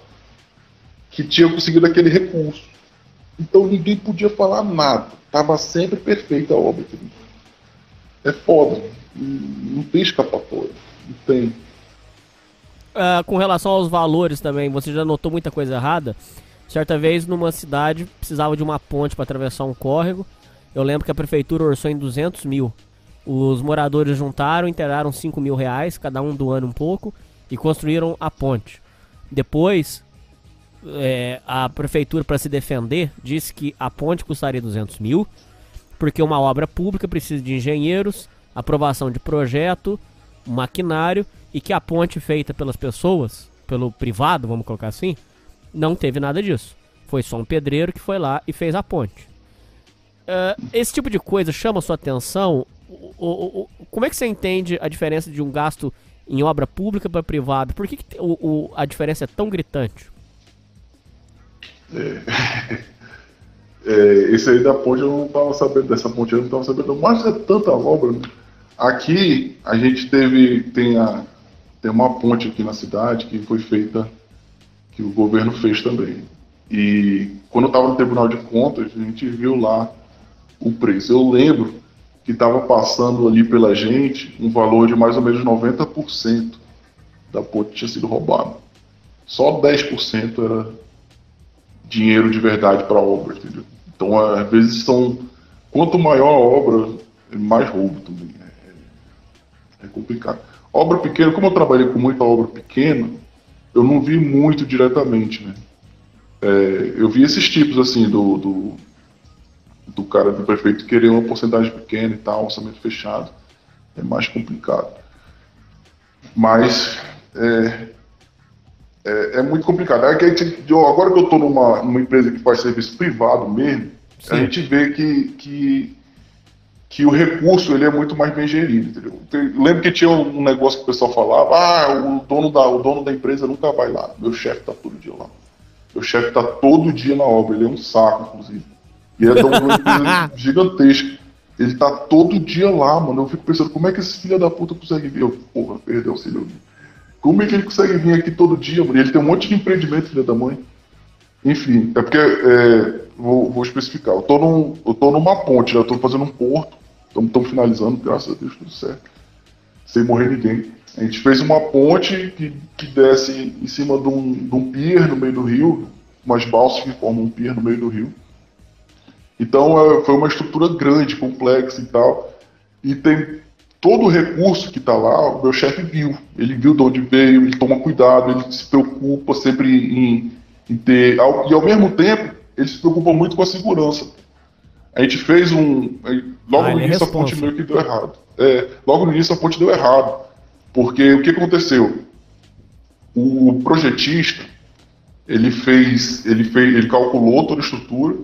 que tinha conseguido aquele recurso. Então ninguém podia falar nada. Estava sempre perfeita a obra. É foda não tem escapatória. Não tem. Uh, com relação aos valores também, você já notou muita coisa errada? Certa vez, numa cidade, precisava de uma ponte para atravessar um córrego. Eu lembro que a prefeitura orçou em 200 mil. Os moradores juntaram, inteiraram 5 mil reais, cada um doando um pouco, e construíram a ponte. Depois, é, a prefeitura, para se defender, disse que a ponte custaria 200 mil, porque uma obra pública precisa de engenheiros, aprovação de projeto, maquinário e que a ponte feita pelas pessoas, pelo privado, vamos colocar assim, não teve nada disso. Foi só um pedreiro que foi lá e fez a ponte. Uh, esse tipo de coisa chama sua atenção? O, o, o, como é que você entende a diferença de um gasto em obra pública para privado? Por que, que a diferença é tão gritante? É. É, esse aí da ponte eu não estava sabendo, dessa ponte eu não estava sabendo, mas é tanta obra. Né? Aqui a gente teve tem, a, tem uma ponte aqui na cidade que foi feita que o governo fez também. E quando eu estava no Tribunal de Contas, a gente viu lá o preço. Eu lembro que estava passando ali pela gente um valor de mais ou menos 90% da ponte tinha sido roubado. Só 10% era dinheiro de verdade para a obra, entendeu? Então, às vezes são quanto maior a obra, mais roubo também. É, é complicado. Obra pequena, como eu trabalhei com muita obra pequena, eu não vi muito diretamente, né? É, eu vi esses tipos assim do, do, do, cara do prefeito querer uma porcentagem pequena e tal, orçamento fechado. É mais complicado. Mas é, é, é muito complicado. É que gente, agora que eu estou numa, numa empresa que faz serviço privado mesmo, Sim. a gente vê que, que que o recurso ele é muito mais bem gerido, entendeu? Lembro que tinha um negócio que o pessoal falava, ah, o dono da, o dono da empresa nunca vai lá, meu chefe está todo dia lá. Meu chefe está todo dia na obra, ele é um saco, inclusive. E é de uma empresa gigantesca. Ele está todo dia lá, mano. Eu fico pensando, como é que esse filho da puta consegue vir? Eu, porra, perdeu o filho. Como é que ele consegue vir aqui todo dia, mano? Ele tem um monte de empreendimento, filho da mãe. Enfim, é porque, é, vou, vou, especificar, eu tô, num, eu tô numa ponte, né? eu tô fazendo um porto, Estamos finalizando, graças a Deus, tudo certo. Sem morrer ninguém. A gente fez uma ponte que, que desce em cima de um, de um pier no meio do rio, umas balsas que formam um pier no meio do rio. Então é, foi uma estrutura grande, complexa e tal. E tem todo o recurso que está lá, o meu chefe viu. Ele viu de onde veio, ele toma cuidado, ele se preocupa sempre em, em ter. E ao mesmo tempo, ele se preocupa muito com a segurança. A gente fez um. Logo ah, no é início a ponte meio que deu errado. É, logo no início a ponte deu errado. Porque o que aconteceu? O projetista, ele fez, ele fez, ele calculou toda a estrutura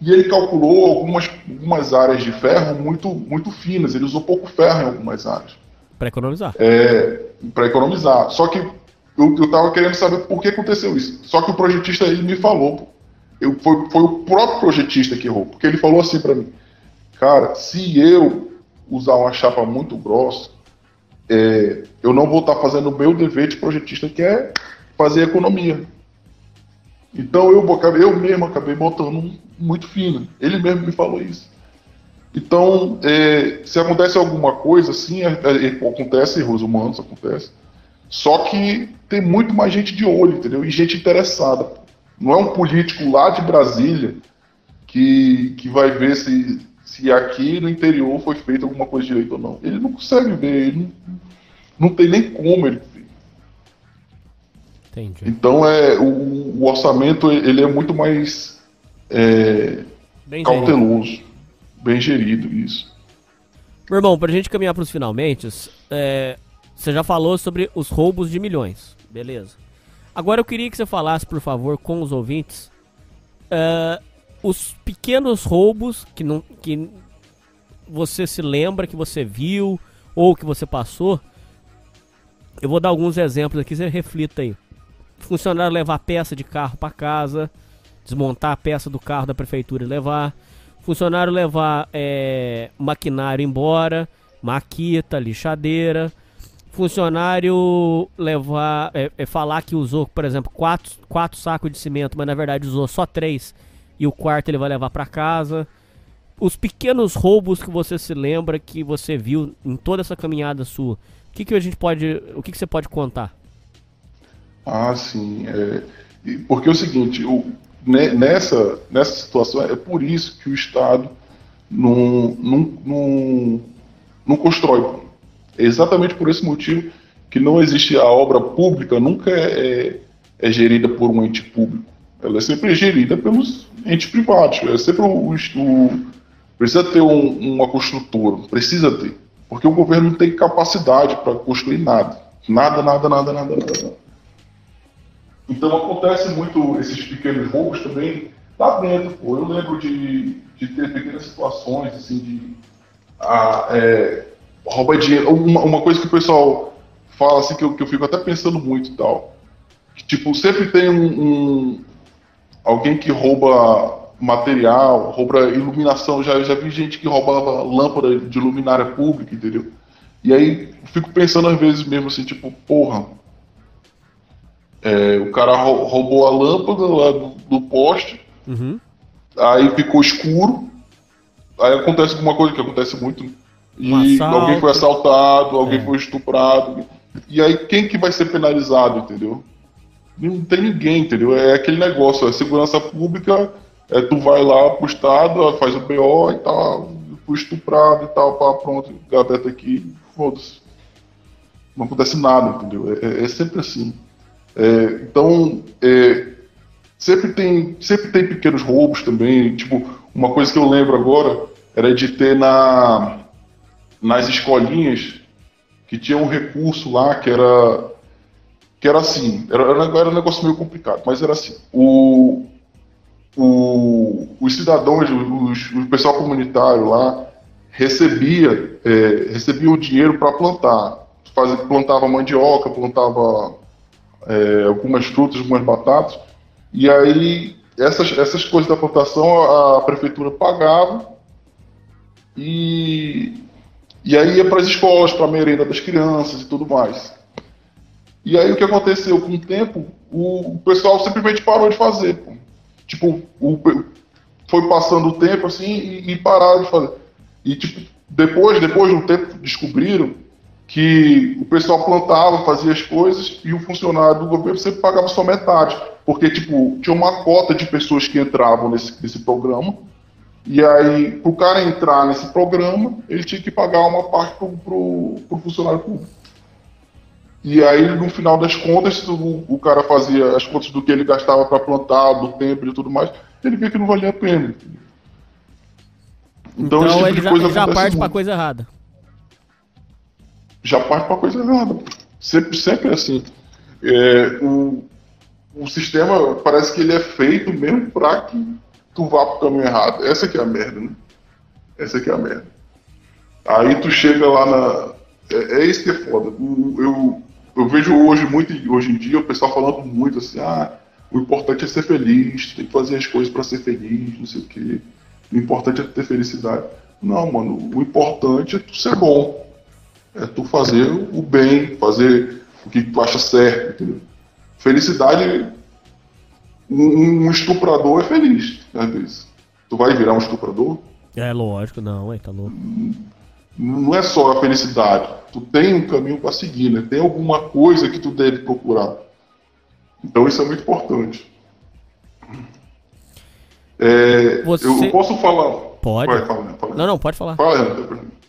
e ele calculou algumas, algumas áreas de ferro muito, muito finas. Ele usou pouco ferro em algumas áreas. Para economizar. É, para economizar. Só que eu, eu tava querendo saber por que aconteceu isso. Só que o projetista ele me falou, eu, foi, foi o próprio projetista que errou, porque ele falou assim para mim, cara, se eu usar uma chapa muito grossa, é, eu não vou estar tá fazendo o meu dever de projetista, que é fazer economia. Então eu, eu mesmo acabei botando muito fino. Ele mesmo me falou isso. Então, é, se acontece alguma coisa assim, é, é, acontece, erros humanos acontece. Só que tem muito mais gente de olho, entendeu? E gente interessada. Não é um político lá de Brasília que, que vai ver se, se aqui no interior foi feita alguma coisa direito ou não. Ele não consegue ver, ele não, não tem nem como ele. Entendi. Então é, o, o orçamento ele é muito mais é, bem cauteloso, gerido. bem gerido, isso. Meu irmão, pra gente caminhar pros finalmente, é, você já falou sobre os roubos de milhões, beleza. Agora eu queria que você falasse, por favor, com os ouvintes, uh, os pequenos roubos que, não, que você se lembra, que você viu ou que você passou. Eu vou dar alguns exemplos aqui, você reflita aí. Funcionário levar peça de carro para casa, desmontar a peça do carro da prefeitura e levar. Funcionário levar é, maquinário embora, maquita, lixadeira funcionário levar, é, é, falar que usou, por exemplo, quatro, quatro sacos de cimento, mas na verdade usou só três e o quarto ele vai levar para casa. Os pequenos roubos que você se lembra que você viu em toda essa caminhada sua, o que, que a gente pode, o que, que você pode contar? Ah, sim, é, porque é o seguinte, o, nessa nessa situação é por isso que o Estado não, não, não, não constrói é exatamente por esse motivo que não existe a obra pública, nunca é, é, é gerida por um ente público. Ela é sempre gerida pelos entes privados. É sempre o, o precisa ter um, uma construtora, precisa ter, porque o governo não tem capacidade para construir nada, nada, nada, nada, nada, nada. Então acontece muito esses pequenos roubos também lá dentro. Pô. Eu lembro de, de ter pequenas situações assim de ah, é, rouba dinheiro. Uma, uma coisa que o pessoal fala assim que eu, que eu fico até pensando muito e tal. Que, tipo, sempre tem um, um, alguém que rouba material, rouba iluminação. Já, já vi gente que roubava lâmpada de luminária pública, entendeu? E aí fico pensando às vezes mesmo assim, tipo, porra, é, o cara rou- roubou a lâmpada lá do, do poste, Uhum. aí ficou escuro, aí acontece alguma coisa que acontece muito, e Um assalto. alguém foi assaltado, alguém É. foi estuprado, e aí quem que vai ser penalizado, entendeu? Não tem ninguém, entendeu? É aquele negócio, é segurança pública, é, tu vai lá pro estado, faz o BO e tal, fui estuprado e tal, pá, pronto, gaveta aqui, foda-se. Não acontece nada, entendeu? É, é- é sempre assim. É, então, é, sempre tem sempre tem pequenos roubos também. Tipo, uma coisa que eu lembro agora era de ter na nas escolinhas que tinha um recurso lá que era que era assim, era, era um negócio meio complicado, mas era assim, o, o, os cidadãos, os, o pessoal comunitário lá recebia é, recebia o dinheiro para plantar, Fazia, plantava mandioca, plantava é, algumas frutas, algumas batatas, e aí essas, essas coisas da plantação a, prefeitura pagava e, e aí ia para as escolas, para a merenda das crianças e tudo mais. E aí o que aconteceu com o tempo, o, o pessoal simplesmente parou de fazer. pô. Tipo, o, foi passando o tempo assim e, e pararam de fazer. E tipo, depois, depois de um tempo descobriram que o pessoal plantava, fazia as coisas e o funcionário do governo sempre pagava só metade. Porque, tipo, tinha uma cota de pessoas que entravam nesse, nesse programa. E aí, para o cara entrar nesse programa, ele tinha que pagar uma parte pro, pro, pro funcionário público. E aí, no final das contas, o, o cara fazia as contas do que ele gastava para plantar, do tempo e tudo mais, ele via que não valia a pena. Então, esse tipo ele já, ele já parte muito coisa errada. Já parte para coisa errada. Sempre, sempre é assim. É, o, o sistema parece que ele é feito mesmo para que tu vá pro caminho errado. Essa que é a merda, né? Essa que é a merda. Aí tu chega lá na. É, é isso que é foda. O- eu, eu vejo hoje, muito, hoje em dia, o pessoal falando muito assim, ah, o importante é ser feliz, tem que fazer as coisas para ser feliz, não sei o quê. O importante é ter felicidade. Não, mano, o importante é tu ser bom. É tu fazer o bem, fazer o que tu acha certo, entendeu? Felicidade, um, um estuprador é feliz, às vezes. Tu vai virar um estuprador? É lógico, não, aí tá louco. Não é só a felicidade. Tu tem um caminho para seguir, né? Tem alguma coisa que tu deve procurar. Então isso é muito importante. É, Você- Eu posso falar? Pode. Vai, fala, fala. Não, não, pode falar. Fala,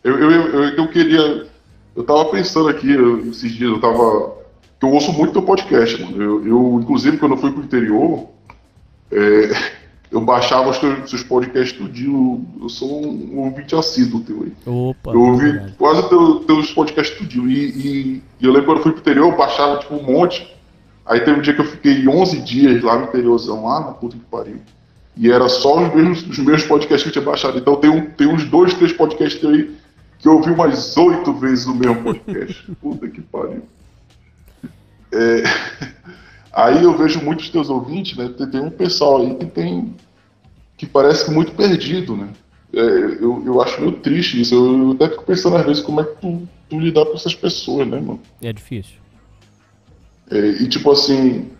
eu, eu, eu, eu queria. Eu tava pensando aqui eu- esses dias, eu tava. Eu ouço muito teu podcast, mano. Eu, eu, inclusive, quando eu fui pro interior, é, eu baixava os teus, seus podcasts tudinho. Eu sou um ouvinte assíduo teu aí. Opa, Eu ouvi verdade. quase teu, teus podcasts tudinho. E, e, e eu lembro quando eu fui pro interior, eu baixava tipo um monte. Aí teve um dia que eu fiquei 11 dias lá no interiorzão, lá na puta que pariu. E era só os mesmos, os meus podcasts que eu tinha baixado. Então tem, um, tem uns dois, três podcasts aí que eu ouvi umas oito vezes o mesmo podcast. puta que pariu. É, Aí eu vejo muitos teus ouvintes, né? Tem, um pessoal aí que tem. que parece muito perdido, né? É, eu, eu acho meio triste isso. Eu, eu até fico pensando às vezes como é que tu, tu lidar com essas pessoas, né, mano? É difícil. É, e tipo assim,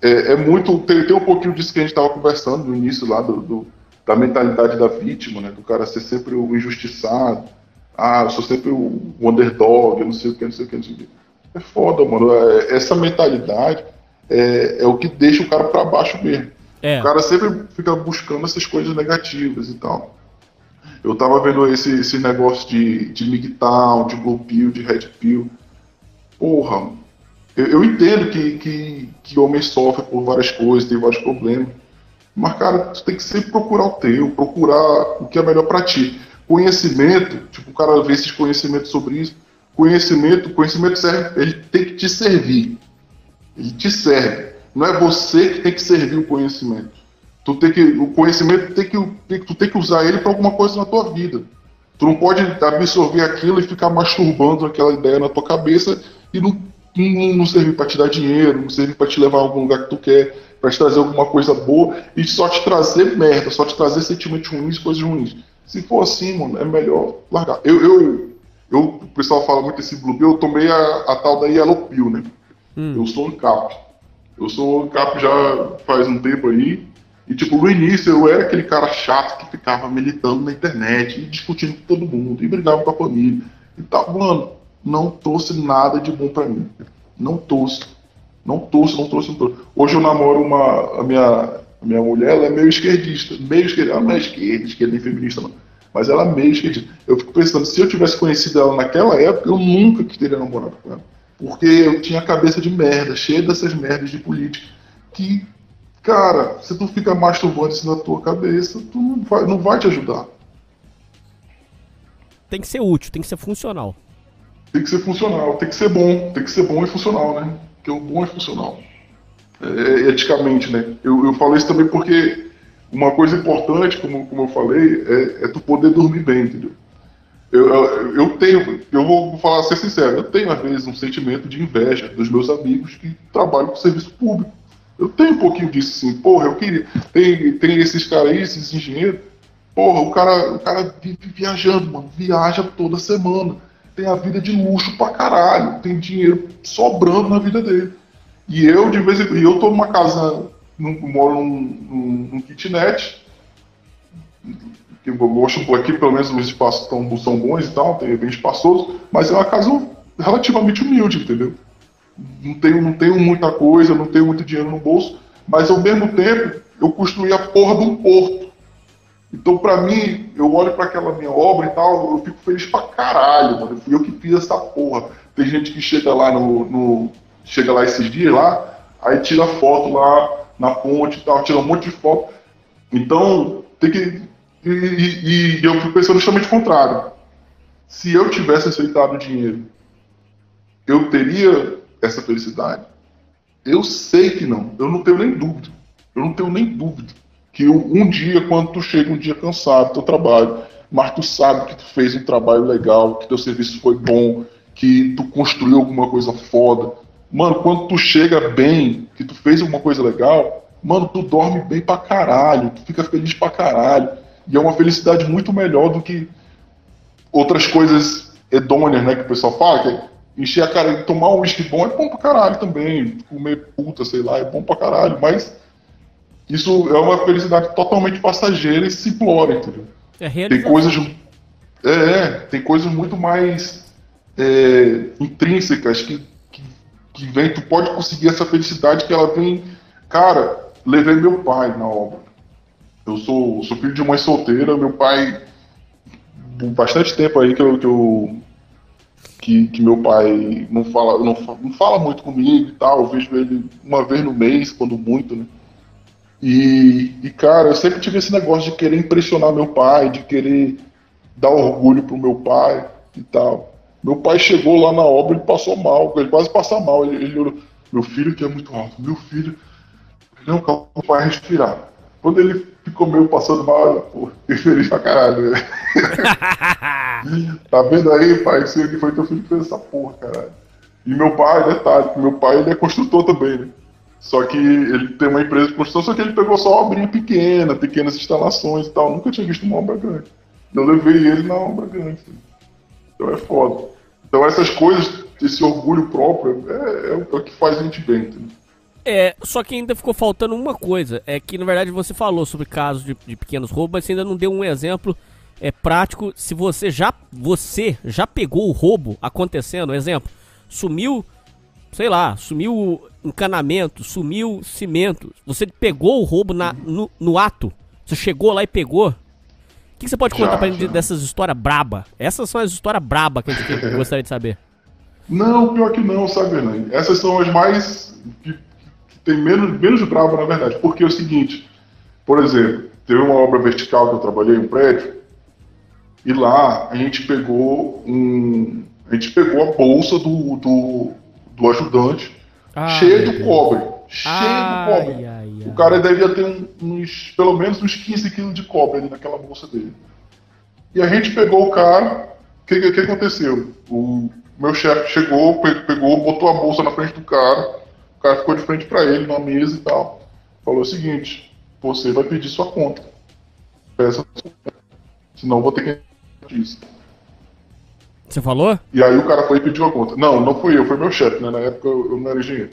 é, é muito. Tem, tem um pouquinho disso que a gente estava conversando no início lá, do, do- da mentalidade da vítima, né? Do cara ser sempre o injustiçado. Ah, eu sou sempre o underdog, eu não sei o que, não sei o que, não sei o que. É foda, mano. É- essa mentalidade é, é o que deixa o cara pra baixo mesmo. É, O cara sempre fica buscando essas coisas negativas e tal. Eu tava vendo esse, esse negócio de, de MGTOW, de Blue Pill, de Red Pill. Porra, eu, eu entendo que, que, que homem sofre por várias coisas, tem vários problemas. Mas, cara, tu tem que sempre procurar o teu, procurar o que é melhor pra ti. Conhecimento, tipo, o cara vê esses conhecimentos sobre isso. Conhecimento, conhecimento serve, ele tem que te servir. Ele te serve. Não é você que tem que servir o conhecimento. Tu tem que, o conhecimento tem que, tem, tu tem que usar ele para alguma coisa na tua vida. Tu não pode absorver aquilo e ficar masturbando aquela ideia na tua cabeça e não, não, não servir para te dar dinheiro, não servir para te levar a algum lugar que tu quer, para te trazer alguma coisa boa e só te trazer merda, só te trazer sentimentos ruins, coisas ruins. Se for assim, mano, é melhor largar. Eu, eu, eu pessoal fala muito esse Blue Pill, eu tomei a, a tal da Yellow Pill, né? Eu sou ANCAP. Eu sou ANCAP já faz um tempo aí. E, tipo, no início eu era aquele cara chato que ficava militando na internet e discutindo com todo mundo e brigava com a família e tal. Mano, não trouxe nada de bom pra mim. Não trouxe. Não trouxe, não trouxe, não trouxe. Hoje eu namoro uma. A minha, a minha mulher, ela é meio esquerdista. Meio esquerdista. Ela não é esquerda, esquerda nem feminista, não. Mas ela é meio esquerdista. Eu fico pensando, se eu tivesse conhecido ela naquela época, eu nunca teria namorado com ela. Porque eu tinha a cabeça de merda, cheia dessas merdas de política. Que, cara, se tu fica masturbando isso na tua cabeça, tu não vai, não vai te ajudar. Tem que ser útil, tem que ser funcional. Tem que ser funcional, tem que ser bom, tem que ser bom e funcional, né? Porque o bom é funcional. É, eticamente, né? Eu, eu falo isso também porque uma coisa importante, como, como eu falei, é, é tu poder dormir bem, entendeu? Eu, eu, eu tenho, eu vou falar ser sincero, eu tenho às vezes um sentimento de inveja dos meus amigos que trabalham com serviço público. Eu tenho um pouquinho disso, assim, porra, eu queria. Tem, tem esses caras aí, esses engenheiros, porra, o cara, o cara vive viajando, mano, viaja toda semana. Tem a vida de luxo pra caralho, tem dinheiro sobrando na vida dele. E eu, de vez em quando, eu tô numa casa, num, moro num, num, num kitnet, que eu acho aqui pelo menos os espaços tão, são bons e tal, tem bem espaçoso, mas é uma casa relativamente humilde, entendeu? Não tenho, não tenho muita coisa, não tenho muito dinheiro no bolso, mas ao mesmo tempo eu construí a porra de um porto. Então, pra mim, eu olho para aquela minha obra e tal, eu fico feliz pra caralho, mano. Fui eu que fiz essa porra. Tem gente que chega lá no, no chega lá esses dias lá, aí tira foto lá na ponte e tal, tira um monte de foto. Então, tem que e, e, e eu fico pensando justamente o contrário. Se eu tivesse aceitado o dinheiro, eu teria essa felicidade? Eu sei que não. Eu não tenho nem dúvida. Eu não tenho nem dúvida. Que um dia, quando tu chega um dia cansado do teu trabalho, mas tu sabe que tu fez um trabalho legal, que teu serviço foi bom, que tu construiu alguma coisa foda. Mano, quando tu chega bem, que tu fez alguma coisa legal, mano, tu dorme bem pra caralho, tu fica feliz pra caralho. E é uma felicidade muito melhor do que outras coisas hedônicas, né, que o pessoal fala, que é encher a cara, tomar um uísque bom é bom pra caralho também, comer puta, sei lá, é bom pra caralho, mas isso é uma felicidade totalmente passageira e simplória, entendeu? É tem coisas é, é, tem coisas muito mais é, intrínsecas que, que, vem, tu pode conseguir essa felicidade que ela vem, cara, levei meu pai na obra. Eu sou, sou filho de mãe solteira, meu pai, bastante tempo aí que eu, que, eu, que, que meu pai não fala, não, não fala muito comigo e tal, eu vejo ele uma vez no mês, quando muito, né? E, e, cara, eu sempre tive esse negócio de querer impressionar meu pai, de querer dar orgulho pro meu pai e tal. Meu pai chegou lá na obra e passou mal, ele quase passa mal. Ele, ele meu filho que é muito alto, meu filho, não, calma, vai respirar. Quando ele ficou meio passando mal, pô, fiquei feliz pra caralho. Né? tá vendo aí, pai? Isso aqui foi teu filho que fez essa porra, caralho. E meu pai, detalhe, meu pai ele é construtor também, né? Só que ele tem uma empresa de construção, só que ele pegou só obrinha pequena, pequenas instalações e tal. Nunca tinha visto uma obra grande. Eu levei ele na obra grande. Então é foda. Então essas coisas, esse orgulho próprio, é, é o que faz a gente bem, entendeu? É, só que ainda ficou faltando uma coisa. É que, na verdade, você falou sobre casos de, de pequenos roubos, mas você ainda não deu um exemplo é, prático. Se você já, você já pegou o roubo acontecendo, exemplo, sumiu, sei lá, sumiu encanamento, sumiu cimento. Você pegou o roubo na, no, no ato. Você chegou lá e pegou. O que, que você pode contar já, pra gente já. dessas histórias braba? Essas são as histórias braba que a gente gostaria de saber. Não, pior que não, sabe, né? Essas são as mais tem menos, menos brava, na verdade. Porque é o seguinte, por exemplo, teve uma obra vertical que eu trabalhei, um prédio, e lá a gente pegou um. A gente pegou a bolsa do, do, do ajudante cheia de cobre. Cheia de cobre. Ai. O cara devia ter uns, pelo menos uns 15 quilos de cobre ali naquela bolsa dele. E a gente pegou o cara. O que, que, que aconteceu? O meu chefe chegou, pegou, botou a bolsa na frente do cara o cara ficou de frente para ele numa mesa e tal. Falou o seguinte: você vai pedir sua conta. Peça sua conta. Senão vou ter que isso. Você falou? E aí o cara foi e pediu a conta. Não, não fui eu, foi meu chefe, né? Na época eu eu não era engenheiro.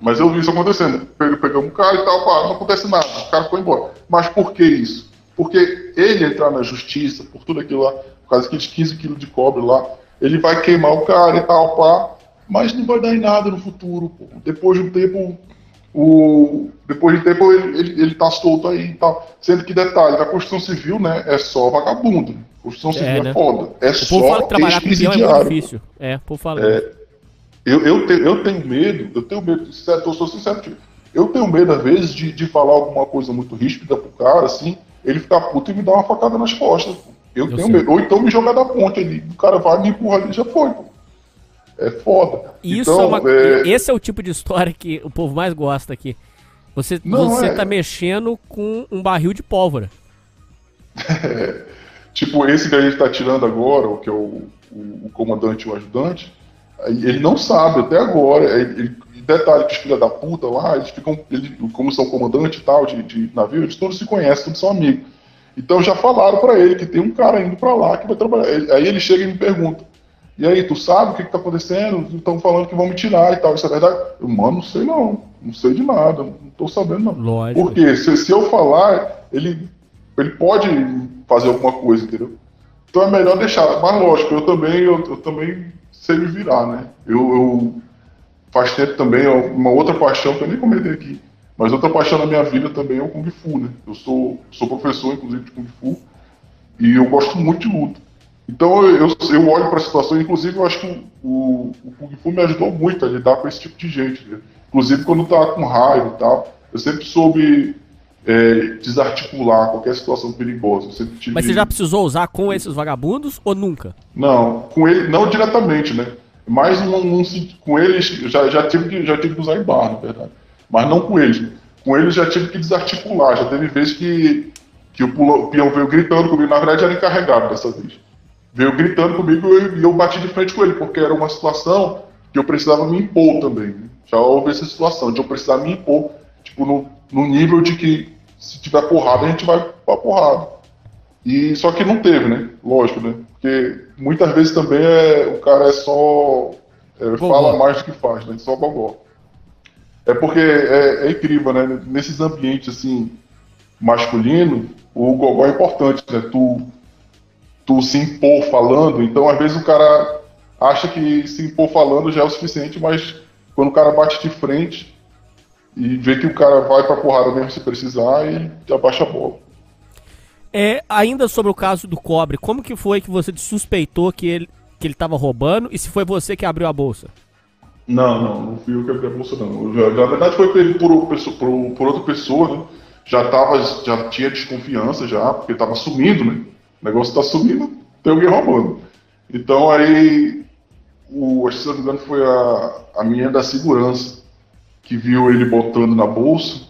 Mas eu vi isso acontecendo. Pe- Pegamos um cara e tal, pá, não acontece nada. O cara foi embora. Mas por que isso? Porque ele entrar na justiça, por tudo aquilo lá, por causa daqueles 15 quilos de cobre lá, ele vai queimar o cara e tal, pá. Mas não vai dar em nada no futuro, pô. Depois de um tempo, o... depois de um tempo ele, ele, ele tá solto aí e tal. Sendo que, detalhe, na Construção Civil, né, é só vagabundo. Construção Civil é, né? foda. É O só povo fala que trabalhar com peão é muito difícil. É, o povo fala. Eu, eu, te- eu tenho medo, eu tenho medo, sincero, eu sou sincero, contigo. eu tenho medo, às vezes, de, de falar alguma coisa muito ríspida pro cara, assim, ele ficar puto e me dar uma facada nas costas. pô. Eu, Eu tenho sei. medo. Ou então me jogar da ponte ali. O cara vai, me empurra ali, já foi, pô. É foda. Isso então, é uma, é, Esse é o tipo de história que o povo mais gosta aqui. Você, Não, você é. tá mexendo com um barril de pólvora. Tipo, esse que a gente tá tirando agora, que é o, o, o comandante e o ajudante, ele não sabe até agora. Ele, detalhe que os filha da puta lá, eles ficam, eles, como são comandante e tal, de, de navio, eles todos se conhecem, todos são amigos. Então já falaram pra ele que tem um cara indo pra lá que vai trabalhar. Ele- Aí ele chega e me pergunta: E aí, tu sabe o que, que tá acontecendo? Estão falando que vão me tirar e tal. Isso é verdade? Eu, mano, não sei não. Não sei de nada. Não tô sabendo não. Lógico. Porque se, se eu falar, ele, ele pode fazer alguma coisa, entendeu? Então é melhor deixar. Mas lógico, eu também, eu, eu também sei me virar, né? Eu, eu faz tempo também, ó, uma outra paixão que eu nem comentei aqui, mas outra paixão na minha vida também é o Kung Fu, né? Eu sou, sou professor, inclusive, de Kung Fu, e eu gosto muito de luta. Então eu, eu, eu olho para a situação, inclusive eu acho que o, o, Kung Fu me ajudou muito a lidar com esse tipo de gente. Né? Inclusive quando tá com raiva e tal, eu sempre soube é, desarticular qualquer situação perigosa. Sempre tive... Mas você já precisou usar com esses vagabundos ou nunca? Não, com ele, não diretamente, né? Mais um, um- com eles, já, já, tive que, já tive que usar em bar, na verdade. Mas não com eles. Com eles já tive que desarticular. Já teve vezes que, que o, pulo- o peão veio gritando comigo. Na verdade, era encarregado dessa vez. Veio gritando comigo e eu, eu bati de frente com ele, porque era uma situação que eu precisava me impor também. né? Já houve essa situação de eu precisar me impor, tipo, no, no nível de que se tiver porrada, a gente vai pra porrada. E só que não teve, né? Lógico, né? Porque muitas vezes também é, o cara é só. é, fala mais do que faz, né? Só gogó. É porque é, é incrível, né? Nesses ambientes assim, masculino, o gogó é importante, né? Tu, tu se impor falando, então às vezes o cara acha que se impor falando já é o suficiente, mas quando o cara bate de frente e vê que o cara vai pra porrada mesmo se precisar e já baixa a bola. É, ainda sobre o caso do cobre, como que foi que você suspeitou que ele que ele tava roubando e se foi você que abriu a bolsa? Não, não, não fui eu que abri a bolsa, não. Já- na verdade foi por, pessoa- por, por outra pessoa, né? Já, tava, já tinha desconfiança já, porque tava sumindo, né? O negócio tá sumindo, tem alguém roubando. Então aí, o, acho que se não me engano foi a, a minha da segurança que viu ele botando na bolsa.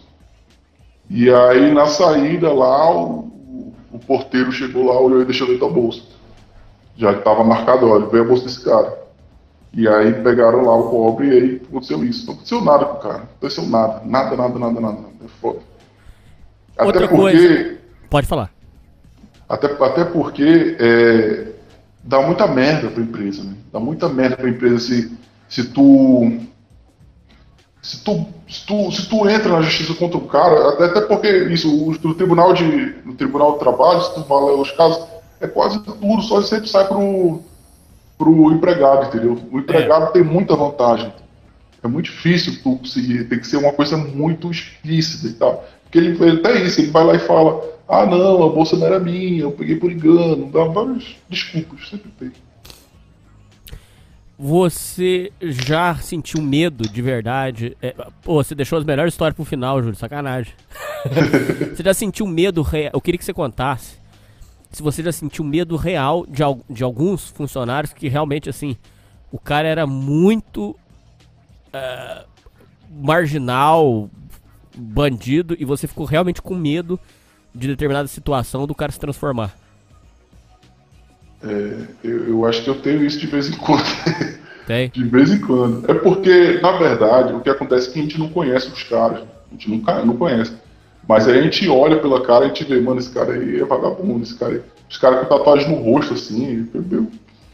E aí na saída lá, o, o porteiro chegou lá, olhou e deixou dentro da bolsa. Já estava marcado, olha, veio a bolsa desse cara. E aí pegaram lá o cobre e aí aconteceu isso. Não aconteceu nada com o cara. Não aconteceu nada. Nada, nada, nada, nada. É foda. Outra até porque, coisa. Pode falar. Até, até porque é, dá muita merda pra empresa, né? Dá muita merda pra empresa se, se tu. Se tu, se, tu, se tu entra na justiça contra o cara, até, porque isso, o, no tribunal de. No tribunal do trabalho, se tu ler os casos, é quase tudo, só sempre sai pro, pro empregado, entendeu? O empregado tem muita vantagem. É muito difícil tu conseguir, tem que ser uma coisa muito explícita e tal. Porque ele, ele até isso, ele vai lá e fala, ah não, a bolsa não era minha, eu peguei por engano, dá várias desculpas, sempre tem. Você já sentiu medo de verdade? É, pô, você deixou as melhores histórias pro final, Júlio, sacanagem. você já sentiu medo real? Eu queria que você contasse se você já sentiu medo real de, al- de alguns funcionários que realmente, assim, o cara era muito é, marginal, bandido, e você ficou realmente com medo de determinada situação do cara se transformar. É, eu, eu acho que eu tenho isso de vez em quando. Tem? de vez em quando. É porque, na verdade, o que acontece é que a gente não conhece os caras. A gente nunca, não conhece. Mas aí a gente olha pela cara e a gente vê, mano, esse cara aí é vagabundo, esse cara aí. Os caras com tatuagem no rosto, assim, entendeu?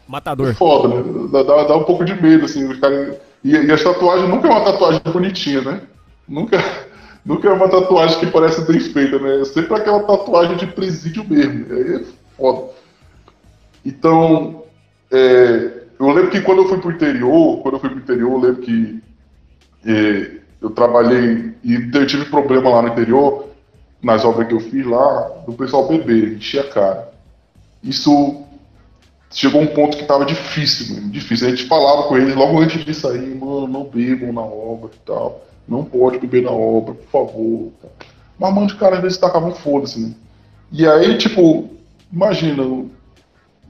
Matador. foda, né? Dá, dá, dá um pouco de medo, assim, os caras. E, e as tatuagens nunca é uma tatuagem bonitinha, né? Nunca, nunca é uma tatuagem que parece bem feita, né? É sempre aquela tatuagem de presídio mesmo. Aí é foda. Então, é, eu lembro que quando eu fui pro interior, quando eu fui pro interior, eu lembro que é, eu trabalhei e eu tive problema lá no interior, nas obras que eu fiz lá, do pessoal beber, encher a cara. Isso chegou um ponto que tava difícil, difícil. A gente falava com eles logo antes de sair, mano, não bebam na obra e tal. Não pode beber na obra, por favor. Mas, mano, os caras às vezes tacavam foda-se, né? E aí, tipo, imagina,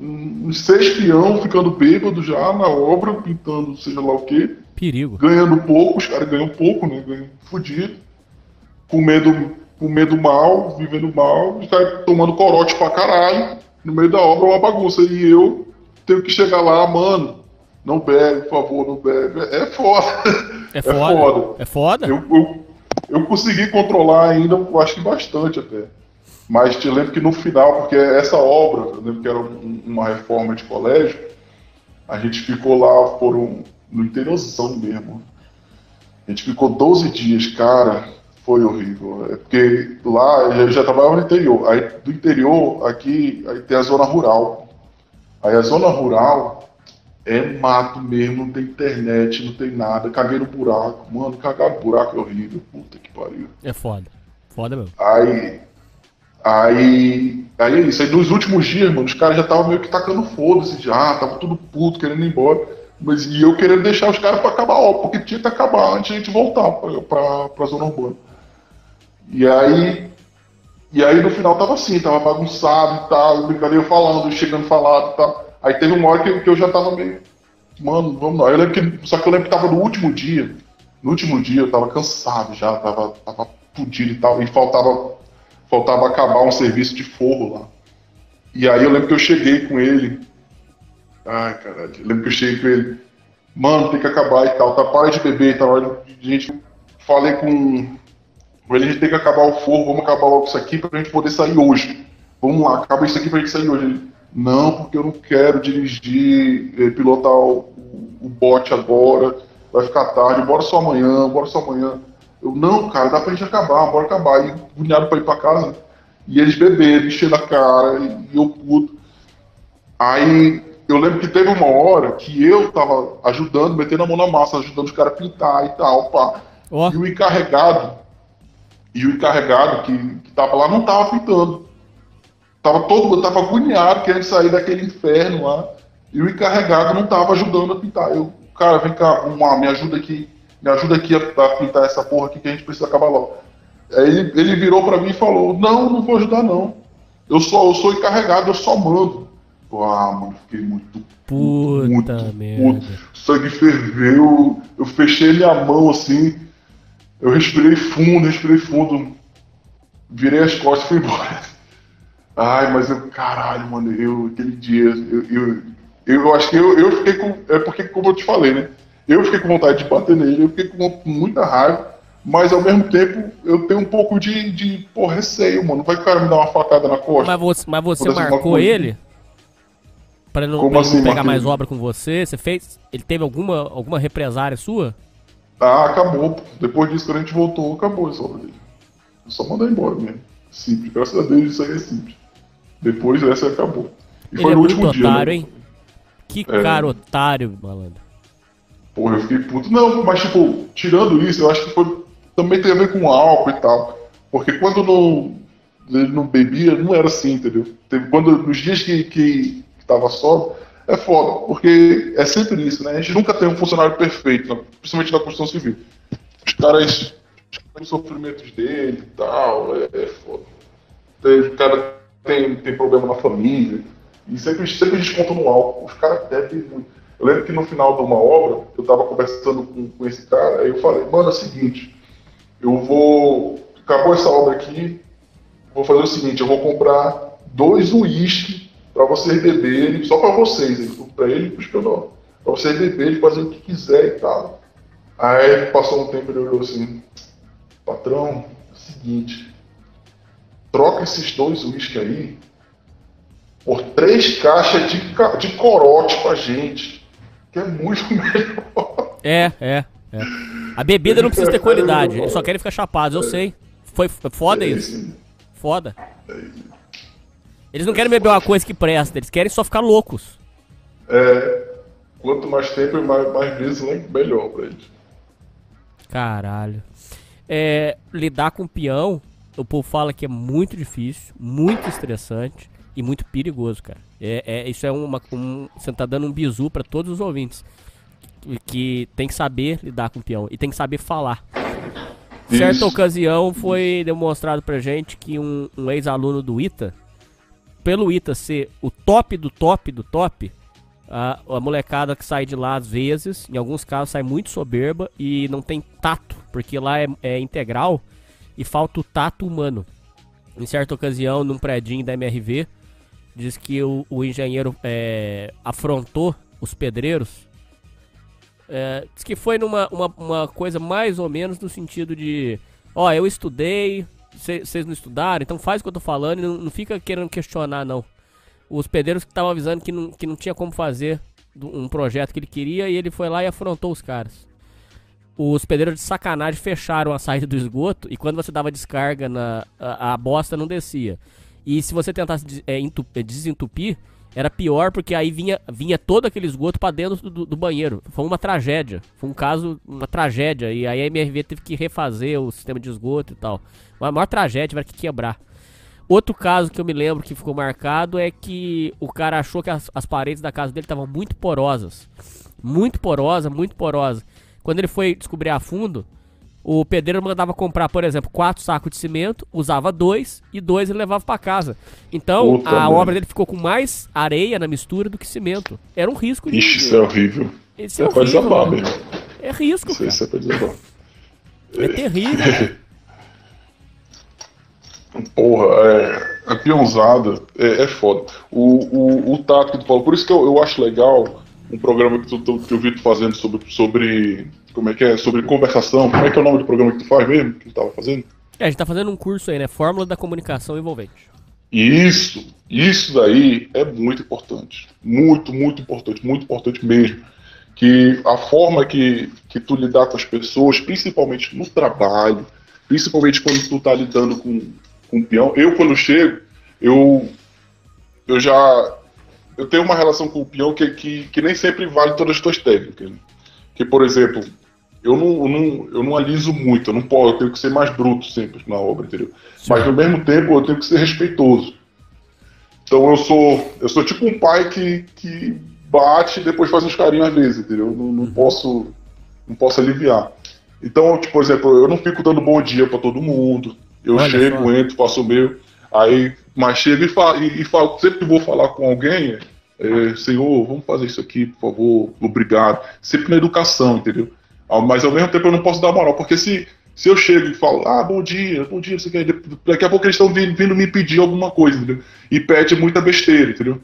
uns seis peão ficando bêbado já na obra, pintando seja lá o quê, Perigo. ganhando pouco, os caras ganham pouco, né? Ganham fudido, com medo, com medo mal, vivendo mal, os caras tomando corote pra caralho, no meio da obra é uma bagunça. E eu tenho que chegar lá, mano, não bebe, por favor, não bebe. É foda. É foda. É foda? Eu, eu, eu consegui controlar ainda, acho que bastante até. Mas te lembro que no final, porque essa obra, eu lembro que era um- uma reforma de colégio, a gente ficou lá por um, no interiorzão mesmo. A gente ficou 12 dias, cara, foi horrível. É porque lá eu já trabalhava no interior. Aí do interior, aqui, aí tem a zona rural. Aí a zona rural é mato mesmo, não tem internet, não tem nada. Caguei no buraco. Mano, cagar no buraco é horrível. Puta que pariu. É foda. Foda mesmo. Aí. Aí. Aí é isso. Aí nos últimos dias, mano, os caras já estavam meio que tacando foda-se já, tava tudo puto, querendo ir embora. Mas e eu querendo deixar os caras pra acabar obra, porque tinha que acabar antes de a gente voltar pra, pra, pra zona urbana. E aí. E aí no final tava assim, tava bagunçado e tal, brincadeira falando, chegando falado e tal. Aí teve uma hora que, que eu já tava meio. Mano, vamos lá. Eu lembro que, só que eu lembro que tava no último dia. No último dia eu tava cansado já, tava, tava fudido e tal. E faltava, faltava acabar um serviço de forro lá. E aí eu lembro que eu cheguei com ele. Ai, caralho. Eu lembro que eu cheguei com ele. Mano, tem que acabar e tal. Tá, para de beber e tal. Olha, Gente, falei com, com ele, a gente tem que acabar o forro, vamos acabar logo isso aqui pra gente poder sair hoje. Vamos lá, acaba isso aqui pra gente sair hoje. Ele, não, porque eu não quero dirigir, eh, pilotar o, o bote agora, vai ficar tarde, bora só amanhã, bora só amanhã. Eu, não, cara, dá pra gente acabar, bora acabar. E agoniado pra ir pra casa. E eles beberam, enchendo a cara, e, eu puto. Aí eu lembro que teve uma hora que eu tava ajudando, metendo a mão na massa, ajudando os caras a pintar e tal, pá. Ó. E o encarregado, e o encarregado que, que tava lá não tava pintando. Tava todo mundo, tava agoniado, querendo sair daquele inferno lá. E o encarregado não tava ajudando a pintar. Eu, cara, vem cá, lá, me ajuda aqui, me ajuda aqui a, a pintar essa porra aqui que a gente precisa acabar logo. Aí ele, ele virou pra mim e falou, não, não vou ajudar não. Eu sou, eu sou encarregado, eu só mando. Pô, ah, mano, fiquei muito Puta muito merda. puto. Sangue ferveu, eu fechei minha mão assim, eu respirei fundo, respirei fundo, virei as costas e fui embora. Ai, mas eu, caralho, mano, eu, aquele dia, eu, eu, eu acho que eu, eu fiquei com, é porque, como eu te falei, né, eu fiquei com vontade de bater nele, eu fiquei com muita raiva, mas ao mesmo tempo eu tenho um pouco de, de pô, receio, mano, vai que o cara me dar uma facada na costa. Mas você, mas você marcou ele? Pra ele não, Como pra ele não assim, pegar mais obra com você? Você fez. Ele teve alguma, alguma represária sua? Ah, acabou. pô. Depois disso, quando a gente voltou, acabou essa obra dele. Eu só mandei embora mesmo. Simples. Graças a Deus isso aí é simples. Depois essa acabou. E Ele foi é no último dia. otário, né? hein? Que É. cara otário, malandro. Porra, eu fiquei puto. Não, mas tipo, tirando isso, eu acho que foi. Também tem a ver com álcool e tal. Porque quando não, ele não bebia, não era assim, entendeu? Quando, nos dias que, que, que tava sóbrio, é foda. Porque é sempre isso, né? A gente nunca tem um funcionário perfeito, né? principalmente na construção civil. Os caras. Os sofrimentos dele e tal, é, é foda. Tem, o cara tem, tem problema na família. E sempre, sempre a gente conta no álcool. Os caras bebem muito. Eu lembro que no final de uma obra, eu tava conversando com, com esse cara, aí eu falei, mano, é o seguinte, eu vou. Acabou essa obra aqui, vou fazer o seguinte, eu vou comprar dois uísque para vocês beberem, só para vocês, pra ele e pros. Pra vocês beberem, fazer o que quiser e tal. Aí passou um tempo ele olhou assim, patrão, é o seguinte, troca esses dois uísque aí por três caixas de, de corote pra gente. Que é muito melhor. É, é, é. A bebida não precisa ter qualidade, eles só querem ficar chapados, eu sei. Foi foda isso. Foda. Eles não querem beber uma coisa que presta, eles querem só ficar loucos. É, quanto mais tempo e mais, mais vezes, né, melhor pra eles. Caralho. É, lidar com peão, o povo fala que é muito difícil, muito estressante e muito perigoso, cara. É, é- isso é uma. Um, você tá dando um bizu pra todos os ouvintes. Que, que tem que saber lidar com peão e tem que saber falar. Certa Isso. ocasião foi demonstrado pra gente que um, um ex-aluno do ITA, pelo ITA ser o top do top do top, a, a molecada que sai de lá às vezes, em alguns casos sai muito soberba e não tem tato, porque lá é, é integral e falta o tato humano. Em certa ocasião, num predinho da MRV, diz que o, o engenheiro é, afrontou os pedreiros. É, diz que foi numa uma, uma coisa mais ou menos no sentido de: Ó, eu estudei, vocês não estudaram, então faz o que eu tô falando e não, não fica querendo questionar, não os pedreiros que estavam avisando que não, que não tinha como fazer um projeto que ele queria e ele foi lá e afrontou os caras. Os pedreiros de sacanagem fecharam a saída do esgoto e quando você dava descarga na a, a bosta não descia. E se você tentasse é, entu- é, desentupir, era pior porque aí vinha, vinha todo aquele esgoto pra dentro do, do banheiro. Foi uma tragédia. Foi um caso, uma tragédia. E aí a MRV teve que refazer o sistema de esgoto e tal. A maior tragédia vai que quebrar. Outro caso que eu me lembro que ficou marcado é que o cara achou que as, as paredes da casa dele estavam muito porosas. Muito porosa, muito porosa. Quando ele foi descobrir a fundo, o pedreiro mandava comprar, por exemplo, quatro sacos de cimento, usava dois e dois ele levava pra casa. Então Puta a obra dele ficou com mais areia na mistura do que cimento. Era um risco de. Ixi, isso é horrível. Isso é É horrível, desabar mano. mesmo. É risco, Isso, cara. isso é pra desabar. É terrível. Porra, é, a peãozada é, é foda. O, o, o tato que tu falou, por isso que eu, eu acho legal um programa que, tu, tu- que eu vi tu fazendo sobre, sobre. Como é que é? Sobre conversação. Como é que é o nome do programa que tu faz mesmo? Que tu tava fazendo? É, a gente tá fazendo um curso aí, né? Fórmula da comunicação envolvente. Isso, isso daí é muito importante. Muito, muito importante, muito importante mesmo. Que a forma que, que tu lidar com as pessoas, principalmente no trabalho, principalmente quando tu tá lidando com, com o peão. Eu, quando chego, eu, eu já. Eu tenho uma relação com o peão que, que, que nem sempre vale todas as tuas técnicas. né? Que, por exemplo, eu não, eu não, eu não aliso muito, eu não posso, eu tenho que ser mais bruto sempre na obra, entendeu? Mas ao mesmo tempo eu tenho que ser respeitoso. Então eu sou, eu sou tipo um pai que, que bate e depois faz uns carinhos às vezes, entendeu? Eu Não, não posso, não posso aliviar. Então, tipo, por exemplo, eu não fico dando bom dia pra todo mundo. Eu Olha chego, só. entro, faço o meu. Aí, mas chego e falo, e, e falo, sempre que vou falar com alguém, é, Senhor, vamos fazer isso aqui, por favor, obrigado. Sempre na educação, entendeu? Mas ao mesmo tempo eu não posso dar moral, porque se, se eu chego e falo, ah, bom dia, bom dia, você quer. Daqui a pouco eles estão vindo, vindo me pedir alguma coisa, entendeu? E pede muita besteira, entendeu?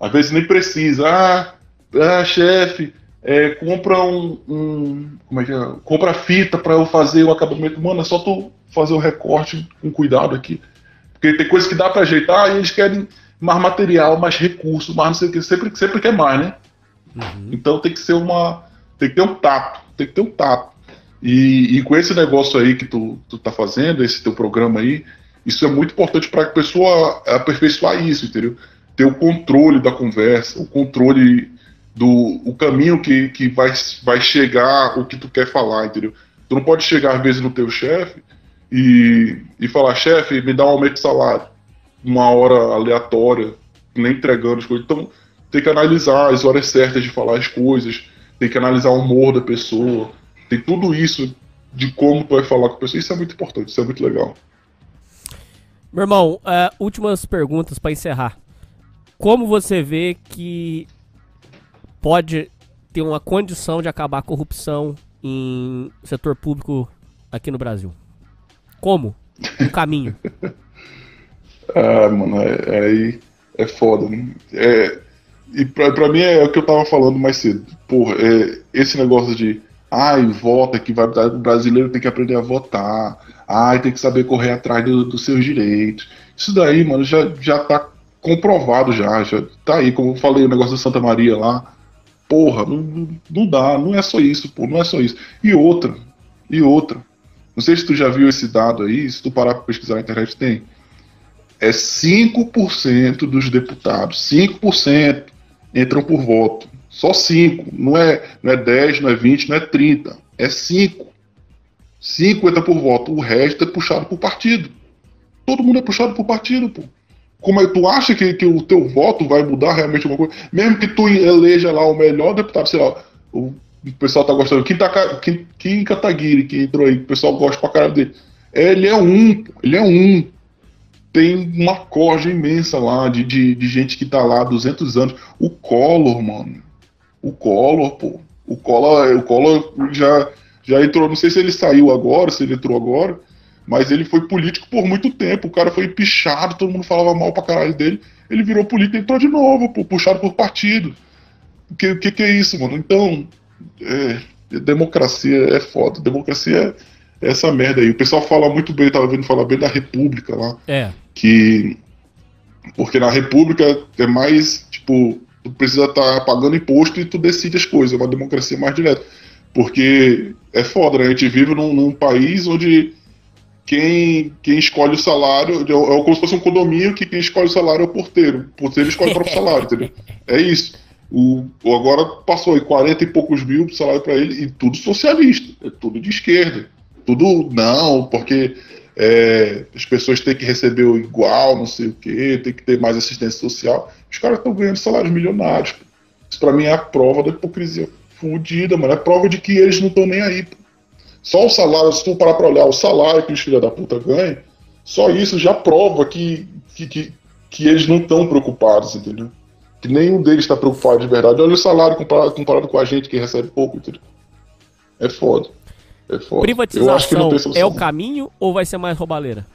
Às vezes nem precisa. Ah, ah chefe, é, compra um, um- Como é que é? Compra fita pra eu fazer o acabamento. Mano, é só tu fazer o recorte com cuidado aqui. Porque tem coisa que dá pra ajeitar e eles querem mais material, mais recurso, mais não sei o que. Sempre, sempre quer mais, né? Então tem que ser uma. Tem que ter um tato. Tem que ter um tato. E, e com esse negócio aí que tu, tu tá fazendo, esse teu programa aí, isso é muito importante para a pessoa aperfeiçoar isso, entendeu? Ter o controle da conversa, o controle do o caminho que, que vai, vai chegar o que tu quer falar, entendeu? Tu não pode chegar às vezes no teu chefe e, e falar, chefe, me dá um aumento de salário. Uma hora aleatória, nem entregando as coisas. Então, tem que analisar as horas certas de falar as coisas, tem que analisar o humor da pessoa, tem tudo isso de como tu vai falar com a pessoa. Isso é muito importante, isso é muito legal. Meu irmão, é, últimas perguntas pra encerrar. Como você vê que pode ter uma condição de acabar a corrupção em setor público aqui no Brasil? Como? Um caminho. Ah, mano, é, é aí é foda, né? É, e pra, pra mim é o que eu tava falando mais cedo. Porra, é, esse negócio de ai, vota que vai o brasileiro tem que aprender a votar, ai, tem que saber correr atrás do- dos seus direitos. Isso daí, mano, já, já tá comprovado já, já tá aí, como eu falei, o negócio da Santa Maria lá. Porra, não, não dá, não é só isso, pô, não é só isso. E outra, e outra. Não sei se tu já viu esse dado aí, se tu parar para pesquisar na internet, tem. É 5% dos deputados, 5% entram por voto. Só 5. Não é, não é 10, não é 20, não é 30. É 5. 5 entra por voto. O resto é puxado por partido. Todo mundo é puxado por partido, pô. Como é, tu acha que, que o teu voto vai mudar realmente alguma coisa? Mesmo que tu eleja lá o melhor deputado, sei lá, o, pessoal tá gostando, Kim, tá, Kim, Kim Kataguiri, que entrou aí, o pessoal gosta pra caralho dele. Ele é um, ele é um. Tem uma corja imensa lá de, de, de gente que tá lá há 200 anos. O Collor, mano. O Collor, pô. O Collor, o Collor já, já entrou, não sei se ele saiu agora, se ele entrou agora, mas ele foi político por muito tempo. O cara foi pichado, todo mundo falava mal pra caralho dele. Ele virou político e entrou de novo, pô, puxado por partido. O que, que, que é isso, mano? Então, é, democracia é foda. Democracia é essa merda aí. O pessoal fala muito bem, tava vendo falar bem da República lá. É. Que. Porque na República é mais, tipo, tu precisa estar tá pagando imposto e tu decide as coisas. É uma democracia mais direta. Porque é foda, né? A gente vive num, num país onde quem, quem escolhe o salário é, é como se fosse um condomínio que quem escolhe o salário é o porteiro. O porteiro escolhe o próprio salário, entendeu? É isso. O, agora passou aí 40 e poucos mil de salário para ele e tudo socialista, é tudo de esquerda. Tudo não, porque é, as pessoas têm que receber o igual, não sei o quê, tem que ter mais assistência social. Os caras estão ganhando salários milionários. Isso para mim é a prova da hipocrisia fudida, mano. É prova de que eles não estão nem aí. Pô. Só o salário, se tu parar pra olhar o salário que os filhos da puta ganham, só isso já prova que, que, que, que eles não estão preocupados, entendeu? Que nenhum deles está preocupado de verdade. Olha o salário comparado, comparado com a gente que recebe pouco, entendeu? É foda. É. Privatização é o caminho ou vai ser mais roubalheira?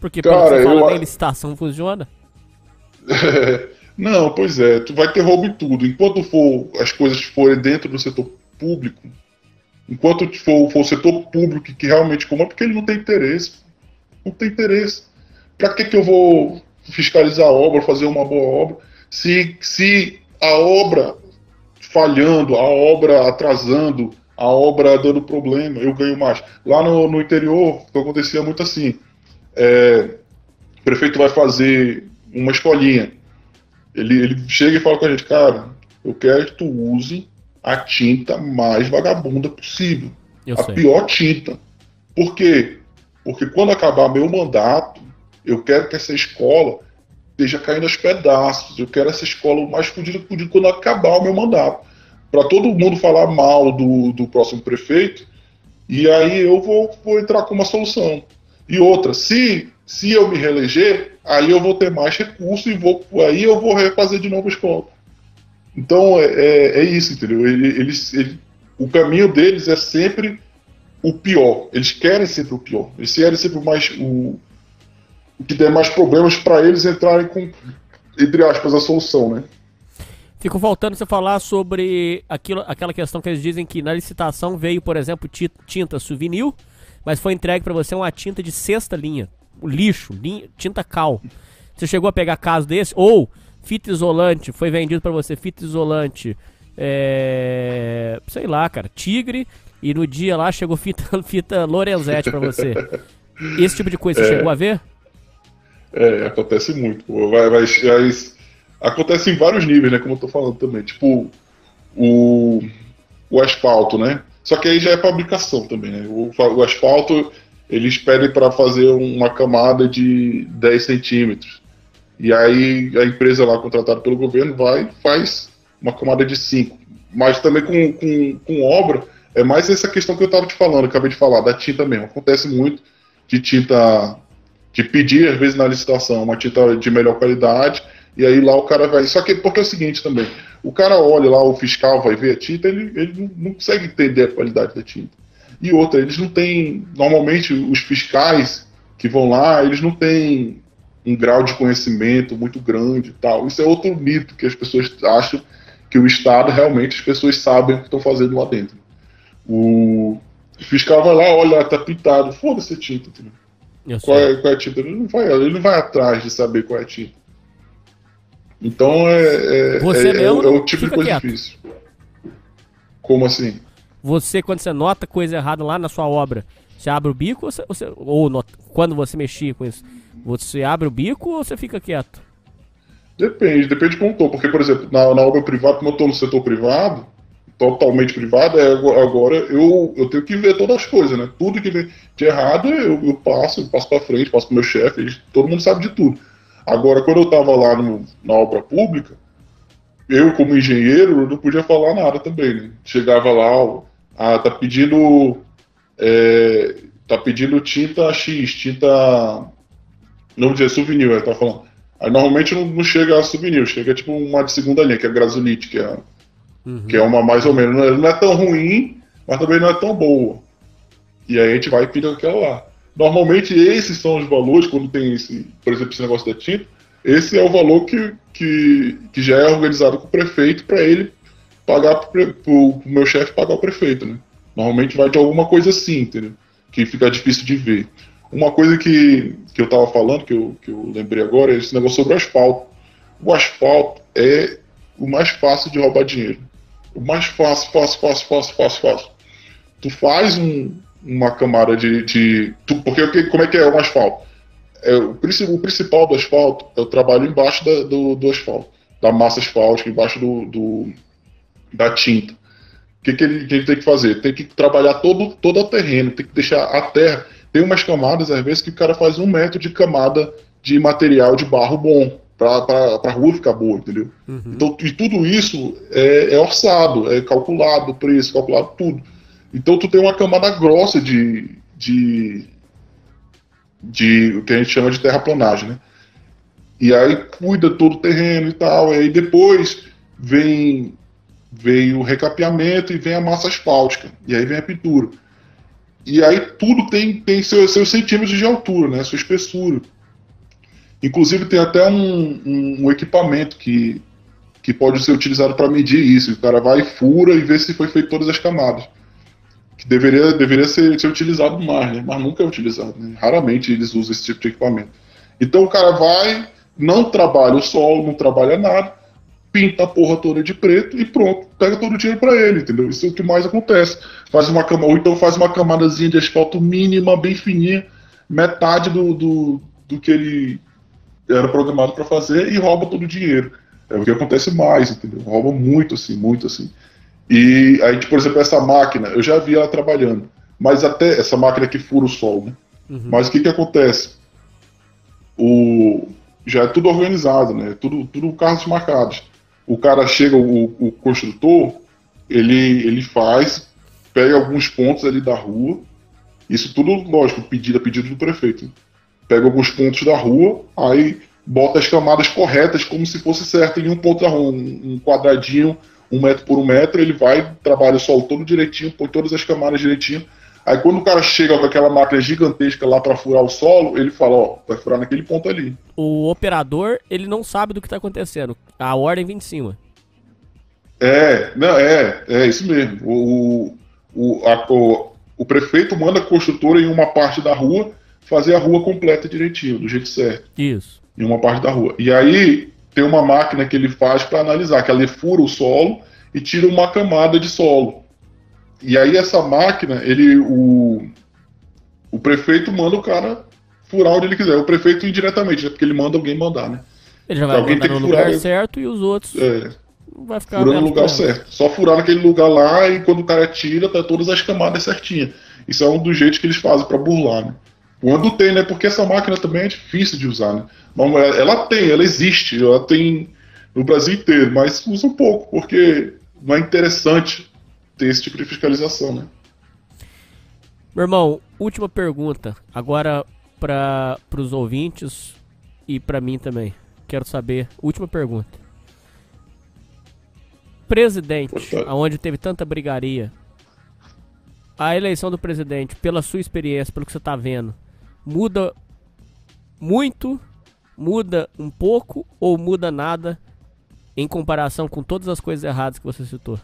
Porque Cara, pelo que você fala, eu... nem licitação funciona. não, pois é, tu vai ter roubo em tudo. Enquanto for as coisas forem dentro do setor público, Enquanto for, for o setor público que realmente comanda, porque ele não tem interesse. Não tem interesse. Para que, que eu vou fiscalizar a obra, fazer uma boa obra, se, se a obra falhando, a obra atrasando, a obra dando problema, eu ganho mais. Lá no, no interior, acontecia muito assim. É, o prefeito vai fazer uma escolinha. Ele, ele chega e fala com a gente, cara, eu quero que tu use a tinta mais vagabunda possível. Eu a sei. pior tinta. Por quê? Porque quando acabar meu mandato, eu quero que essa escola esteja caindo aos pedaços. Eu quero essa escola o mais fodida possível quando acabar o meu mandato. Para todo mundo falar mal do, do próximo prefeito, e aí eu vou, vou entrar com uma solução. E outra, se, se eu me reeleger, aí eu vou ter mais recursos e vou, aí eu vou refazer de novo a escola. Então é, é, é isso, entendeu? Eles, eles, o caminho deles é sempre o pior. Eles querem sempre o pior. Eles querem sempre o mais o, o que der mais problemas para eles entrarem com entre aspas a solução, né? Fico voltando você falar sobre aquilo, aquela questão que eles dizem que na licitação veio, por exemplo, tinta souvenir, mas foi entregue para você uma tinta de sexta linha, lixo, linha, tinta cal. Você chegou a pegar caso desse? Ou fita isolante, foi vendido para você fita isolante, é, sei lá, cara, tigre, e no dia lá chegou fita, fita Lorenzetti para você. Esse tipo de coisa você é, chegou a ver? É, acontece muito. Vai, vai, vai, acontece em vários níveis, né? Como eu tô falando também. Tipo, o, o asfalto, né? Só que aí já é fabricação também, né? O, o asfalto, eles pedem para fazer uma camada de 10 centímetros. E aí a empresa lá contratada pelo governo vai faz uma camada de 5. Mas também com, com, com obra, é mais essa questão que eu estava te falando, acabei de falar, da tinta mesmo. Acontece muito de tinta, de pedir às vezes na licitação uma tinta de melhor qualidade, e aí lá o cara vai. Só que porque é o seguinte também, o cara olha lá, o fiscal vai ver a tinta, ele, ele não consegue entender a qualidade da tinta. E outra, eles não têm. Normalmente os fiscais que vão lá, eles não têm um grau de conhecimento muito grande e tal. Isso é outro mito que as pessoas acham que o Estado realmente as pessoas sabem o que estão fazendo lá dentro. O fiscal vai lá, olha, tá pintado, foda-se a tinta, qual é, qual é a tinta. Ele não, vai, ele não vai atrás de saber qual é a tinta. Então é, é, Você é, é mesmo o- é o tipo de coisa quieto. difícil. Como assim? Você, quando você nota coisa errada lá na sua obra, você abre o bico ou, você, ou você- ou not- quando você mexia com isso, você abre o bico ou você fica quieto? Depende, depende de como tô. Porque, por exemplo, na, na obra privada, como eu tô no setor privado, totalmente privado, é, ago- agora eu, eu tenho que ver todas as coisas, né? Tudo que vem de errado eu, eu passo, eu passo pra frente, passo pro meu chefe, todo mundo sabe de tudo. Agora, quando eu tava lá no- na obra pública, eu, como engenheiro, não podia falar nada também, né? Chegava lá, ah, tá pedindo. é, tá pedindo tinta X, tinta. Não vou dizer souvenir, eu tava falando. Aí normalmente não, não chega a souvenir, chega tipo uma de segunda linha, que é a Grasolite, que é, que é uma mais ou menos. Não é, não é tão ruim, mas também não é tão boa. E aí a gente vai e pide aquela lá. Normalmente esses são os valores, quando tem esse, por exemplo, esse negócio da tinta, esse é o valor que, que, que já é organizado com o prefeito para ele pagar pro, pro meu chefe pagar o prefeito, né? Normalmente vai de alguma coisa assim, entendeu? Que fica difícil de ver. Uma coisa que, que eu tava falando, que eu, que eu lembrei agora, é esse negócio sobre o asfalto. O asfalto é o mais fácil de roubar dinheiro. O mais fácil, fácil, fácil, fácil, fácil, fácil. Tu faz um, uma camada de. de porque como é que é um asfalto? É, o, o principal do asfalto é o trabalho embaixo da- do, do asfalto, da massa asfáltica, embaixo do, do- da tinta. O que, que, ele, que ele tem que fazer? Tem que trabalhar todo, todo o terreno, tem que deixar a terra. Tem umas camadas, às vezes, que o cara faz um metro de camada de material de barro bom, para a rua ficar boa, entendeu? Então, e tudo isso é, é orçado, é calculado o preço, calculado tudo. Então tu tem uma camada grossa de, de, de o que a gente chama de terraplanagem, né? E aí cuida todo o terreno e tal, e aí depois vem, vem o recapeamento e vem a massa asfáltica, e aí vem a pintura. E aí tudo tem, tem seus, seus centímetros de altura, né? Sua espessura. Inclusive tem até um, um- um equipamento que, que pode ser utilizado para medir isso. O cara vai fura e vê se foi feito todas as camadas. Que deveria, deveria ser, ser utilizado mais, né? mas nunca é utilizado. Né? Raramente eles usam esse tipo de equipamento. Então o cara vai, não trabalha o solo, não trabalha nada, pinta a porra toda de preto e pronto, pega todo o dinheiro para ele, entendeu? Isso é o que mais acontece. Faz uma cama, ou então faz uma camadazinha de asfalto mínima, bem fininha, metade do, do, do que ele era programado para fazer e rouba todo o dinheiro. É o que acontece mais, entendeu? Rouba muito assim, muito assim. E aí, tipo, por exemplo, essa máquina, eu já vi ela trabalhando, mas até essa máquina que fura o sol, né? Mas o que que acontece? O já é tudo organizado, né? Tudo, tudo carros marcados. O cara chega, o, o construtor, ele, ele faz, pega alguns pontos ali da rua, isso tudo, lógico, pedido a pedido do prefeito. Pega alguns pontos da rua, aí bota as camadas corretas, como se fosse certo em um ponto da rua, um, um quadradinho, um metro por um metro, ele vai, trabalha o solo todo direitinho, põe todas as camadas direitinho. Aí quando o cara chega com aquela máquina gigantesca lá para furar o solo, ele fala, ó, vai furar naquele ponto ali. O operador, ele não sabe do que tá acontecendo. A ordem vem de cima. É, não, é, é isso mesmo. O, o, a- o, o prefeito manda a construtora em uma parte da rua fazer a rua completa direitinho, do jeito certo, Isso. em uma parte da rua. E aí tem uma máquina que ele faz para analisar, que ela fura o solo e tira uma camada de solo. E aí essa máquina, ele, o, o prefeito manda o cara furar onde ele quiser. O prefeito indiretamente, né, porque ele manda alguém mandar, né? Ele já vai Alguém mandar tem no lugar né? certo e os outros É, vai ficar furando no lugar certo. Só furar naquele lugar lá e quando o cara tira, tá todas as camadas certinhas. Isso é um dos jeitos que eles fazem para burlar, né? Quando tem, né? Porque essa máquina também é difícil de usar, né? Ela- tem, ela existe, ela tem no Brasil inteiro, mas usa um pouco, porque não é interessante ter esse tipo de fiscalização, né? Meu irmão, última pergunta. Agora para os ouvintes e para mim também. Quero saber. Última pergunta. Presidente, aonde teve tanta brigaria. A eleição do presidente, pela sua experiência, pelo que você tá vendo, muda muito, muda um pouco ou muda nada em comparação com todas as coisas erradas que você citou?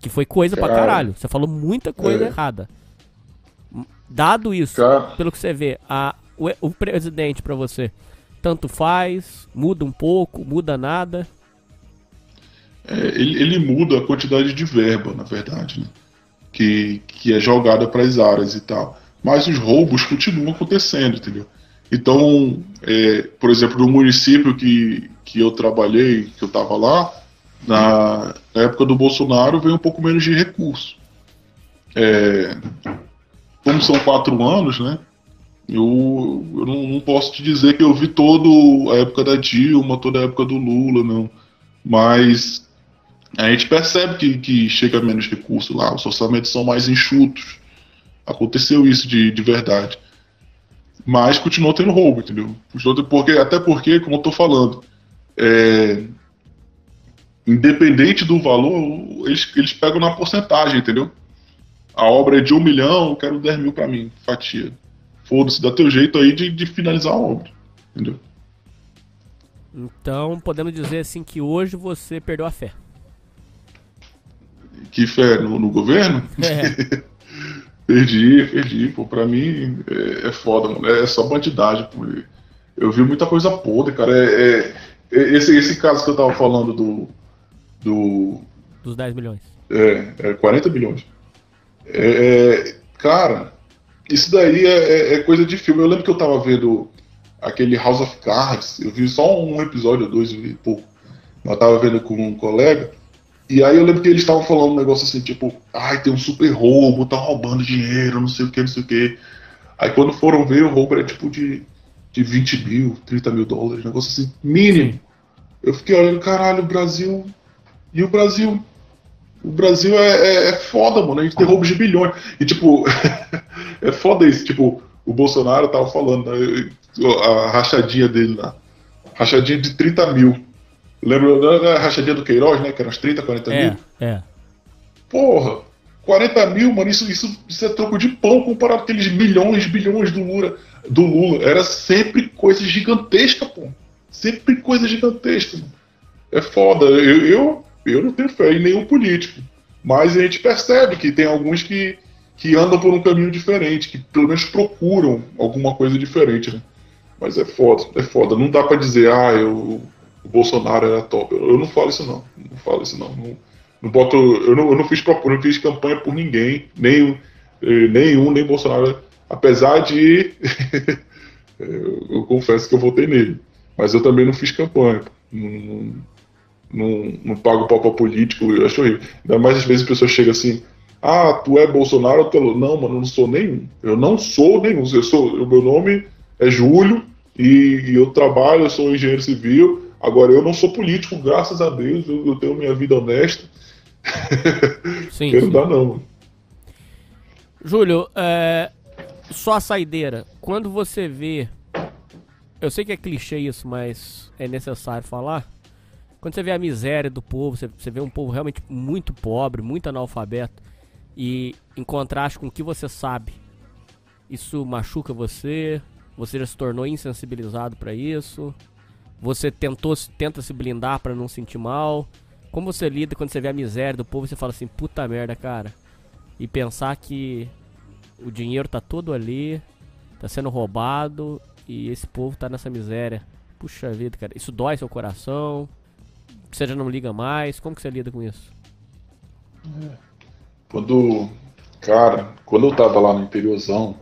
Que foi coisa pra Cara, caralho. Você falou muita coisa é. errada. Dado isso, Cara. pelo que você vê, a, o, o presidente pra você, tanto faz, muda um pouco, muda nada. É, ele, ele muda a quantidade de verba, na verdade, né? que, que é jogada para as áreas e tal. Mas os roubos continuam acontecendo, entendeu? Então, é, por exemplo, no município que, que eu trabalhei, que eu estava lá, na, na época do Bolsonaro veio um pouco menos de recurso. É, como são quatro anos, né? Eu, eu não, não posso te dizer que eu vi toda a época da Dilma, toda a época do Lula, não. Mas a gente percebe que, que chega menos recurso lá, os orçamentos são mais enxutos. Aconteceu isso de, de verdade. Mas continuou tendo roubo, entendeu? Porque, até porque, como eu tô falando, é, independente do valor, eles, eles pegam na porcentagem, entendeu? A obra é de um milhão, eu quero 10 mil pra mim, fatia. Foda-se, dá teu jeito aí de, de finalizar a obra, entendeu? Então, podemos dizer assim que hoje você perdeu a fé. Que fé no, no governo? É. Perdi, perdi, pô, pra mim é, é foda, mano, é só bandidagem, pô. Eu vi muita coisa podre, cara, é, é- é- esse, esse caso que eu tava falando do, do Dos 10 milhões. é, é 40 milhões, é, é, cara, isso daí é, é- é coisa de filme, eu lembro que eu tava vendo aquele House of Cards, eu vi só um episódio, dois, vi pouco, mas eu tava vendo com um colega, e aí eu lembro que eles estavam falando um negócio assim, tipo, ai, tem um super roubo, tá roubando dinheiro, não sei o que, não sei o que. Aí quando foram ver, o roubo era tipo de, de 20 mil, 30 mil dólares, negócio assim, mínimo. Eu fiquei olhando, caralho, o Brasil. E o Brasil? O Brasil é, é, é foda, mano. A gente tem roubos de bilhões. E tipo, é foda isso. Tipo, o Bolsonaro tava falando, né, a rachadinha dele lá. Rachadinha de 30 mil. Lembra da rachadinha do Queiroz, né? Que eram uns 30, 40 mil. É, é. Porra, 40 mil, mano, isso, isso, isso é troco de pão comparado com aqueles milhões, bilhões do Lula. Do Lula. Era sempre coisa gigantesca, pô. Sempre coisa gigantesca. Mano. É foda. Eu, eu, eu não tenho fé em nenhum político. Mas a gente percebe que tem alguns que, que andam por um caminho diferente, que pelo menos procuram alguma coisa diferente, né? Mas é foda, é foda. Não dá pra dizer, ah, eu, o Bolsonaro era top. Eu, eu não falo isso não. Não falo isso não. Não, não boto, eu, não, eu não fiz pro- não fiz campanha por ninguém, nem, eh, nenhum, nem Bolsonaro. Apesar de eu, eu confesso que eu votei nele. Mas eu também não fiz campanha. Não, não, não, pago pau pra político, eu acho horrível. Ainda mais às vezes a pessoa chega assim, ah, tu é Bolsonaro tu é? Não, mano, eu não sou nenhum. Eu não sou nenhum. Eu sou, o meu nome é Júlio e, e eu trabalho, eu sou engenheiro civil. Agora, eu não sou político, graças a Deus, eu, eu tenho minha vida honesta. Sim, Eu não sim. dá, não. Júlio, é, só a saideira. Quando você vê. Eu sei que é clichê isso, mas é necessário falar. Quando você vê a miséria do povo, você, você vê um povo realmente muito pobre, muito analfabeto, e em contraste com o que você sabe, isso machuca você? Você já se tornou insensibilizado pra isso? Você tentou, tenta se blindar pra não sentir mal? Como você lida quando você vê a miséria do povo e você fala assim, puta merda, cara? e pensar que o dinheiro tá todo ali, tá sendo roubado e esse povo tá nessa miséria. Puxa vida, cara, isso dói seu coração. Você já não liga mais. Como que você lida com isso? Quando, cara, quando eu tava lá no interiorzão,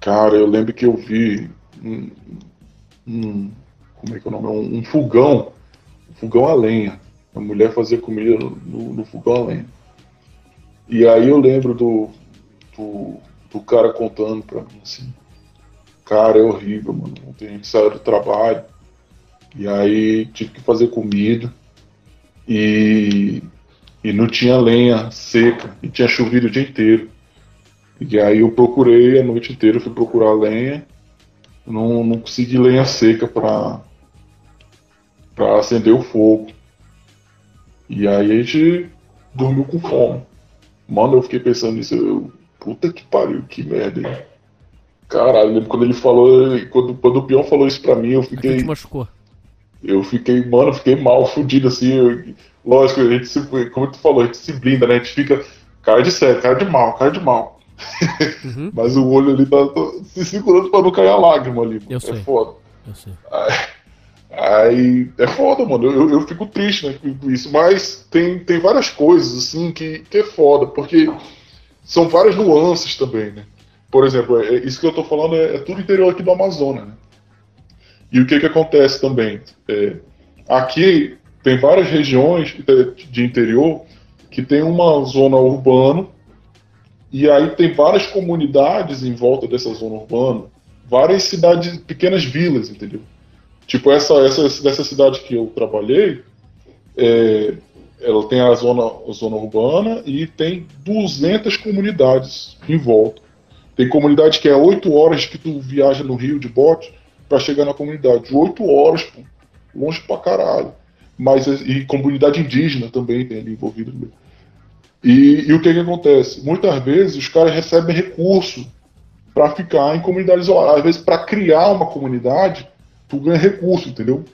cara, eu lembro que eu vi um, um- como é que é o nome? Um, um fogão, um fogão a lenha. A mulher fazia comida no, no- no fogão a lenha. E aí eu lembro do, do, do cara contando pra mim assim, cara, é horrível, mano. Ontem a gente saiu do trabalho e aí tive que fazer comida e e não tinha lenha seca, e tinha chovido o dia inteiro. E aí eu procurei a noite inteira, fui procurar lenha, não, não consegui lenha seca pra, pra acender o fogo. E aí a gente dormiu com fome. Mano, eu fiquei pensando nisso, eu, puta que pariu, que merda, hein? Caralho, lembro quando ele falou, quando, quando o peão falou isso pra mim, eu Aquilo fiquei. te machucou. Eu fiquei, mano, eu fiquei mal, fudido, assim. eu- lógico, a gente se, como tu falou, a gente se blinda, né? A gente fica cara de sério, cara de mal, cara de mal. Uhum. Mas o olho ali tá, tá se segurando pra não cair a lágrima ali. Eu é sei. foda. Eu sei. Aí é foda, mano. Eu, eu fico triste né, com isso. Mas tem, tem várias coisas, assim, que, que é foda, porque são várias nuances também, né? Por exemplo, é- é- isso que eu tô falando é, é tudo interior aqui do Amazonas, né? E o que que acontece também? É, aqui tem várias regiões de interior que tem uma zona urbana e aí tem várias comunidades em volta dessa zona urbana, várias cidades, pequenas vilas, entendeu? Tipo, essa, essa dessa cidade que eu trabalhei, é, ela tem a zona, a zona urbana e tem 200 comunidades em volta. Tem comunidade que é 8 horas que tu viaja no Rio de bote para chegar na comunidade. 8 horas, pô, longe pra caralho. Mas, e comunidade indígena também tem ali meio. E, e o que que acontece? Muitas vezes os caras recebem recurso para ficar em comunidades isoladas. Às vezes, para criar uma comunidade, tu ganha recurso, entendeu?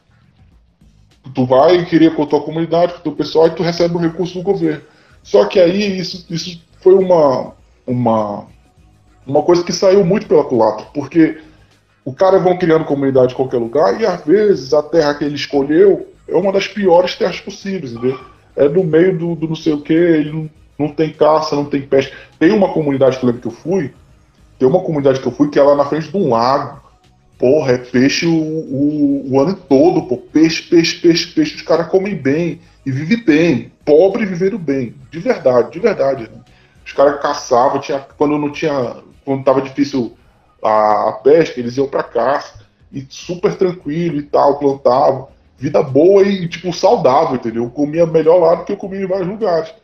Tu vai queria com a tua comunidade, com o teu pessoal, e tu recebe um recurso do governo. Só que aí isso, isso foi uma, uma, uma coisa que saiu muito pela culatra, porque o cara vão criando comunidade em qualquer lugar e às vezes a terra que ele escolheu é uma das piores terras possíveis, entendeu? É no meio do, do não sei o que, ele não, não tem caça, não tem pesca. Tem uma comunidade que eu lembro que eu fui, tem uma comunidade que eu fui que é lá na frente de um lago. Porra, é peixe o, o, o ano todo, pô. Peixe, peixe, peixe, peixe. Os caras comem bem e vivem bem. Pobre vivendo bem. De verdade, de verdade. Né? Os caras caçavam, tinha, quando não tinha. Quando tava difícil a, a pesca, eles iam pra caça. E super tranquilo e tal, plantavam. Vida boa e, tipo, saudável, entendeu? Eu comia melhor lá do que eu comia em vários lugares.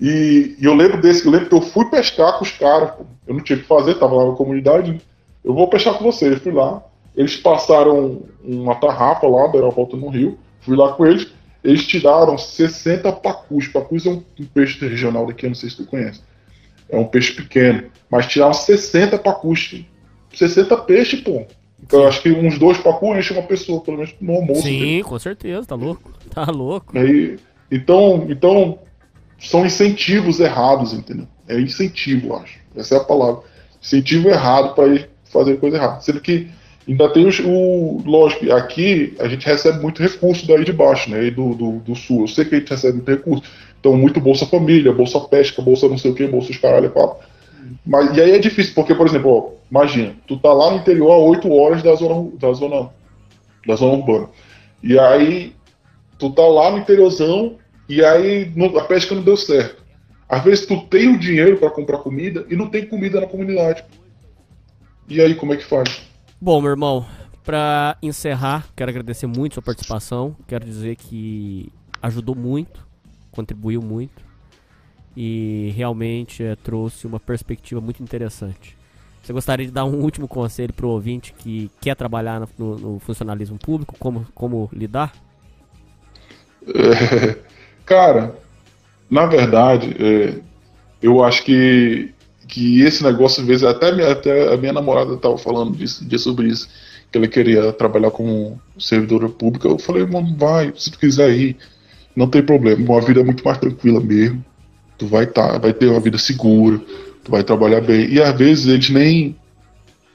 E, e eu lembro desse, eu lembro que eu fui pescar com os caras. Eu não tinha o que fazer, tava lá na comunidade. Eu vou pescar com vocês. Fui lá. Eles passaram uma tarrafa lá da aeroporto no Rio. Fui lá com eles. Eles tiraram 60 pacus. Pacus é um, um peixe regional daqui, eu não sei se tu conhece. É um peixe pequeno. Mas tiraram 60 pacus. 60 peixes, pô. Então eu acho que uns dois pacus enchem uma pessoa, pelo menos no almoço. Sim, com certeza, tá louco. Tá louco. Aí, então, então, são incentivos errados, entendeu? É incentivo, eu acho. Essa é a palavra. Incentivo errado para ir fazer coisa errada. Sendo que ainda tem o. Lógico, aqui a gente recebe muito recurso daí de baixo, né? Do, do, do sul. Eu sei que a gente recebe muito recurso. Então, muito Bolsa Família, Bolsa Pesca, Bolsa não sei o que, Bolsa os caralho, quatro. Mas, e aí é difícil, porque, por exemplo, ó, imagina, tu tá lá no interior a 8 horas da zona, da zona, da zona urbana. E aí, tu tá lá no interiorzão, e aí não- a pesca não deu certo. Às vezes tu tem o dinheiro para comprar comida e não tem comida na comunidade. E aí, como é que faz? Bom, meu irmão, pra encerrar, quero agradecer muito sua participação. Quero dizer que ajudou muito, contribuiu muito e realmente eh, trouxe uma perspectiva muito interessante. Você gostaria de dar um último conselho pro ouvinte que quer trabalhar no, no- funcionalismo público, como, como lidar? É, cara, na verdade, é, eu acho que, que esse negócio, às vezes, até, minha- até a minha namorada estava falando disso, disso sobre isso, que ela queria trabalhar como servidora pública. Eu falei, mano, vai, se tu quiser ir, não tem problema, uma vida muito mais tranquila mesmo. Tu vai, tá, vai ter uma vida segura, tu vai trabalhar bem. E às vezes eles nem,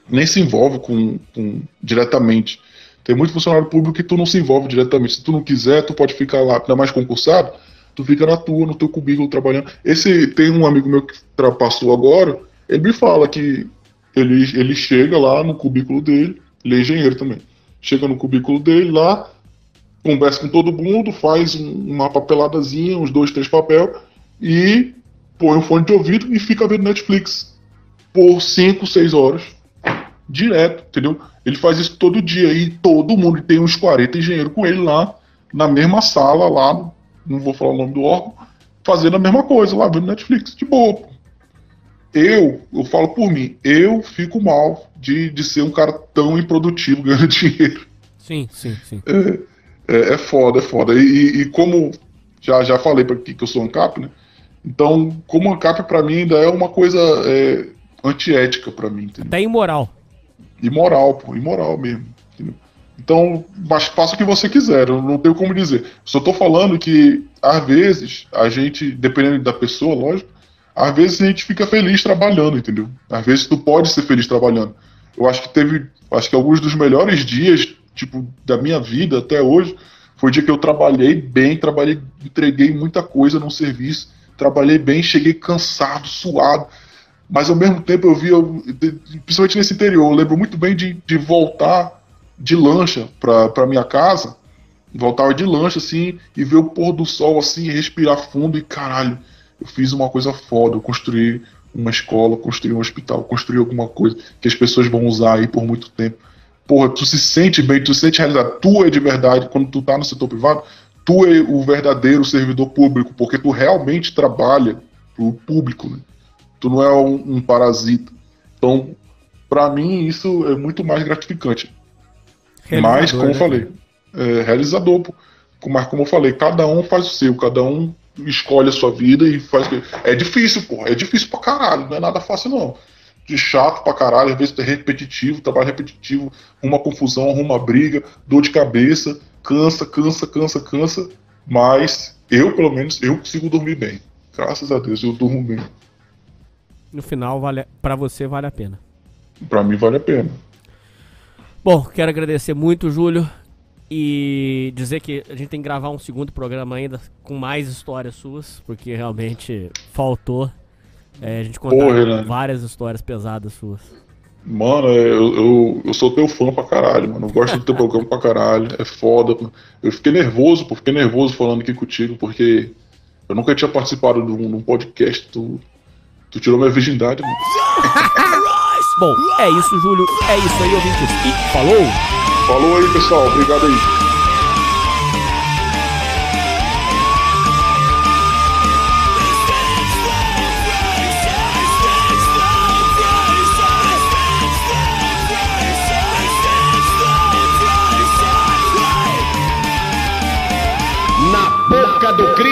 nem se envolvem com, com diretamente. Tem muito funcionário público que tu não se envolve diretamente. Se tu não quiser, tu pode ficar lá, ainda mais concursado, tu fica na tua, no teu cubículo trabalhando. Esse tem um amigo meu que passou agora, ele me fala que ele, ele chega lá no cubículo dele, ele é engenheiro também. Chega no cubículo dele lá, conversa com todo mundo, faz um- uma papeladazinha, uns dois, três papel, e põe um fone de ouvido e fica vendo Netflix por 5, 6 horas direto, entendeu? Ele faz isso todo dia e todo mundo tem uns 40 engenheiros com ele lá na mesma sala lá, não vou falar o nome do órgão, fazendo a mesma coisa lá vendo Netflix, de boa. pô. Eu, eu falo por mim, eu fico mal de, de ser um cara tão improdutivo ganhando dinheiro. Sim, sim, sim. É, é foda, é foda. E, e- como já, já falei para aqui que eu sou ANCAP, né? Então, como ANCAP pra mim ainda é uma coisa é, antiética pra mim, entendeu? Até imoral. Imoral, pô, imoral mesmo. entendeu? Então, faça o que você quiser, eu não tenho como dizer. Só tô falando que, às vezes, a gente, dependendo da pessoa, lógico, às vezes a gente fica feliz trabalhando, entendeu? Às vezes tu pode ser feliz trabalhando. Eu acho que teve, acho que alguns dos melhores dias, tipo, da minha vida até hoje, foi o dia que eu trabalhei bem, trabalhei, entreguei muita coisa no serviço, trabalhei bem, cheguei cansado, suado, mas ao mesmo tempo eu via, principalmente nesse interior, eu lembro muito bem de, de voltar de lancha para minha casa, voltar de lancha assim e ver o pôr do sol assim, respirar fundo e caralho, eu fiz uma coisa foda, eu construí uma escola, construí um hospital, construí alguma coisa que as pessoas vão usar aí por muito tempo. Porra, tu se sente bem, tu se sente realizado. Tu é de verdade, quando tu tá no setor privado, tu é o verdadeiro servidor público, porque tu realmente trabalha pro público, né? Tu não é um, um parasita. Então, para mim, isso é muito mais gratificante. Mas, como né? eu falei, é realizador. Mas, como eu falei, cada um faz o seu, cada um escolhe a sua vida e faz. É difícil, porra. É difícil pra caralho. Não é nada fácil, não. De chato pra caralho, às vezes é repetitivo, trabalho repetitivo, uma confusão, uma briga, dor de cabeça, cansa, cansa, cansa, cansa. Mas eu, pelo menos, eu consigo dormir bem. Graças a Deus, eu durmo bem no final vale para você vale a pena. Para mim vale a pena. Bom, quero agradecer muito, Júlio, e dizer que a gente tem que gravar um segundo programa ainda com mais histórias suas, porque realmente faltou é, a gente contar Porra, várias histórias pesadas suas. Mano, eu, eu, eu, sou teu fã pra caralho, mano. Eu gosto do teu programa pra caralho. É foda. Eu fiquei nervoso, pô, fiquei nervoso falando aqui contigo, porque eu nunca tinha participado de um, de um podcast. Tu, Tu tirou minha virgindade, mano. Bom, é isso, Júlio. É isso aí, ouvintes. E falou! Falou aí, pessoal. Obrigado aí. do crime.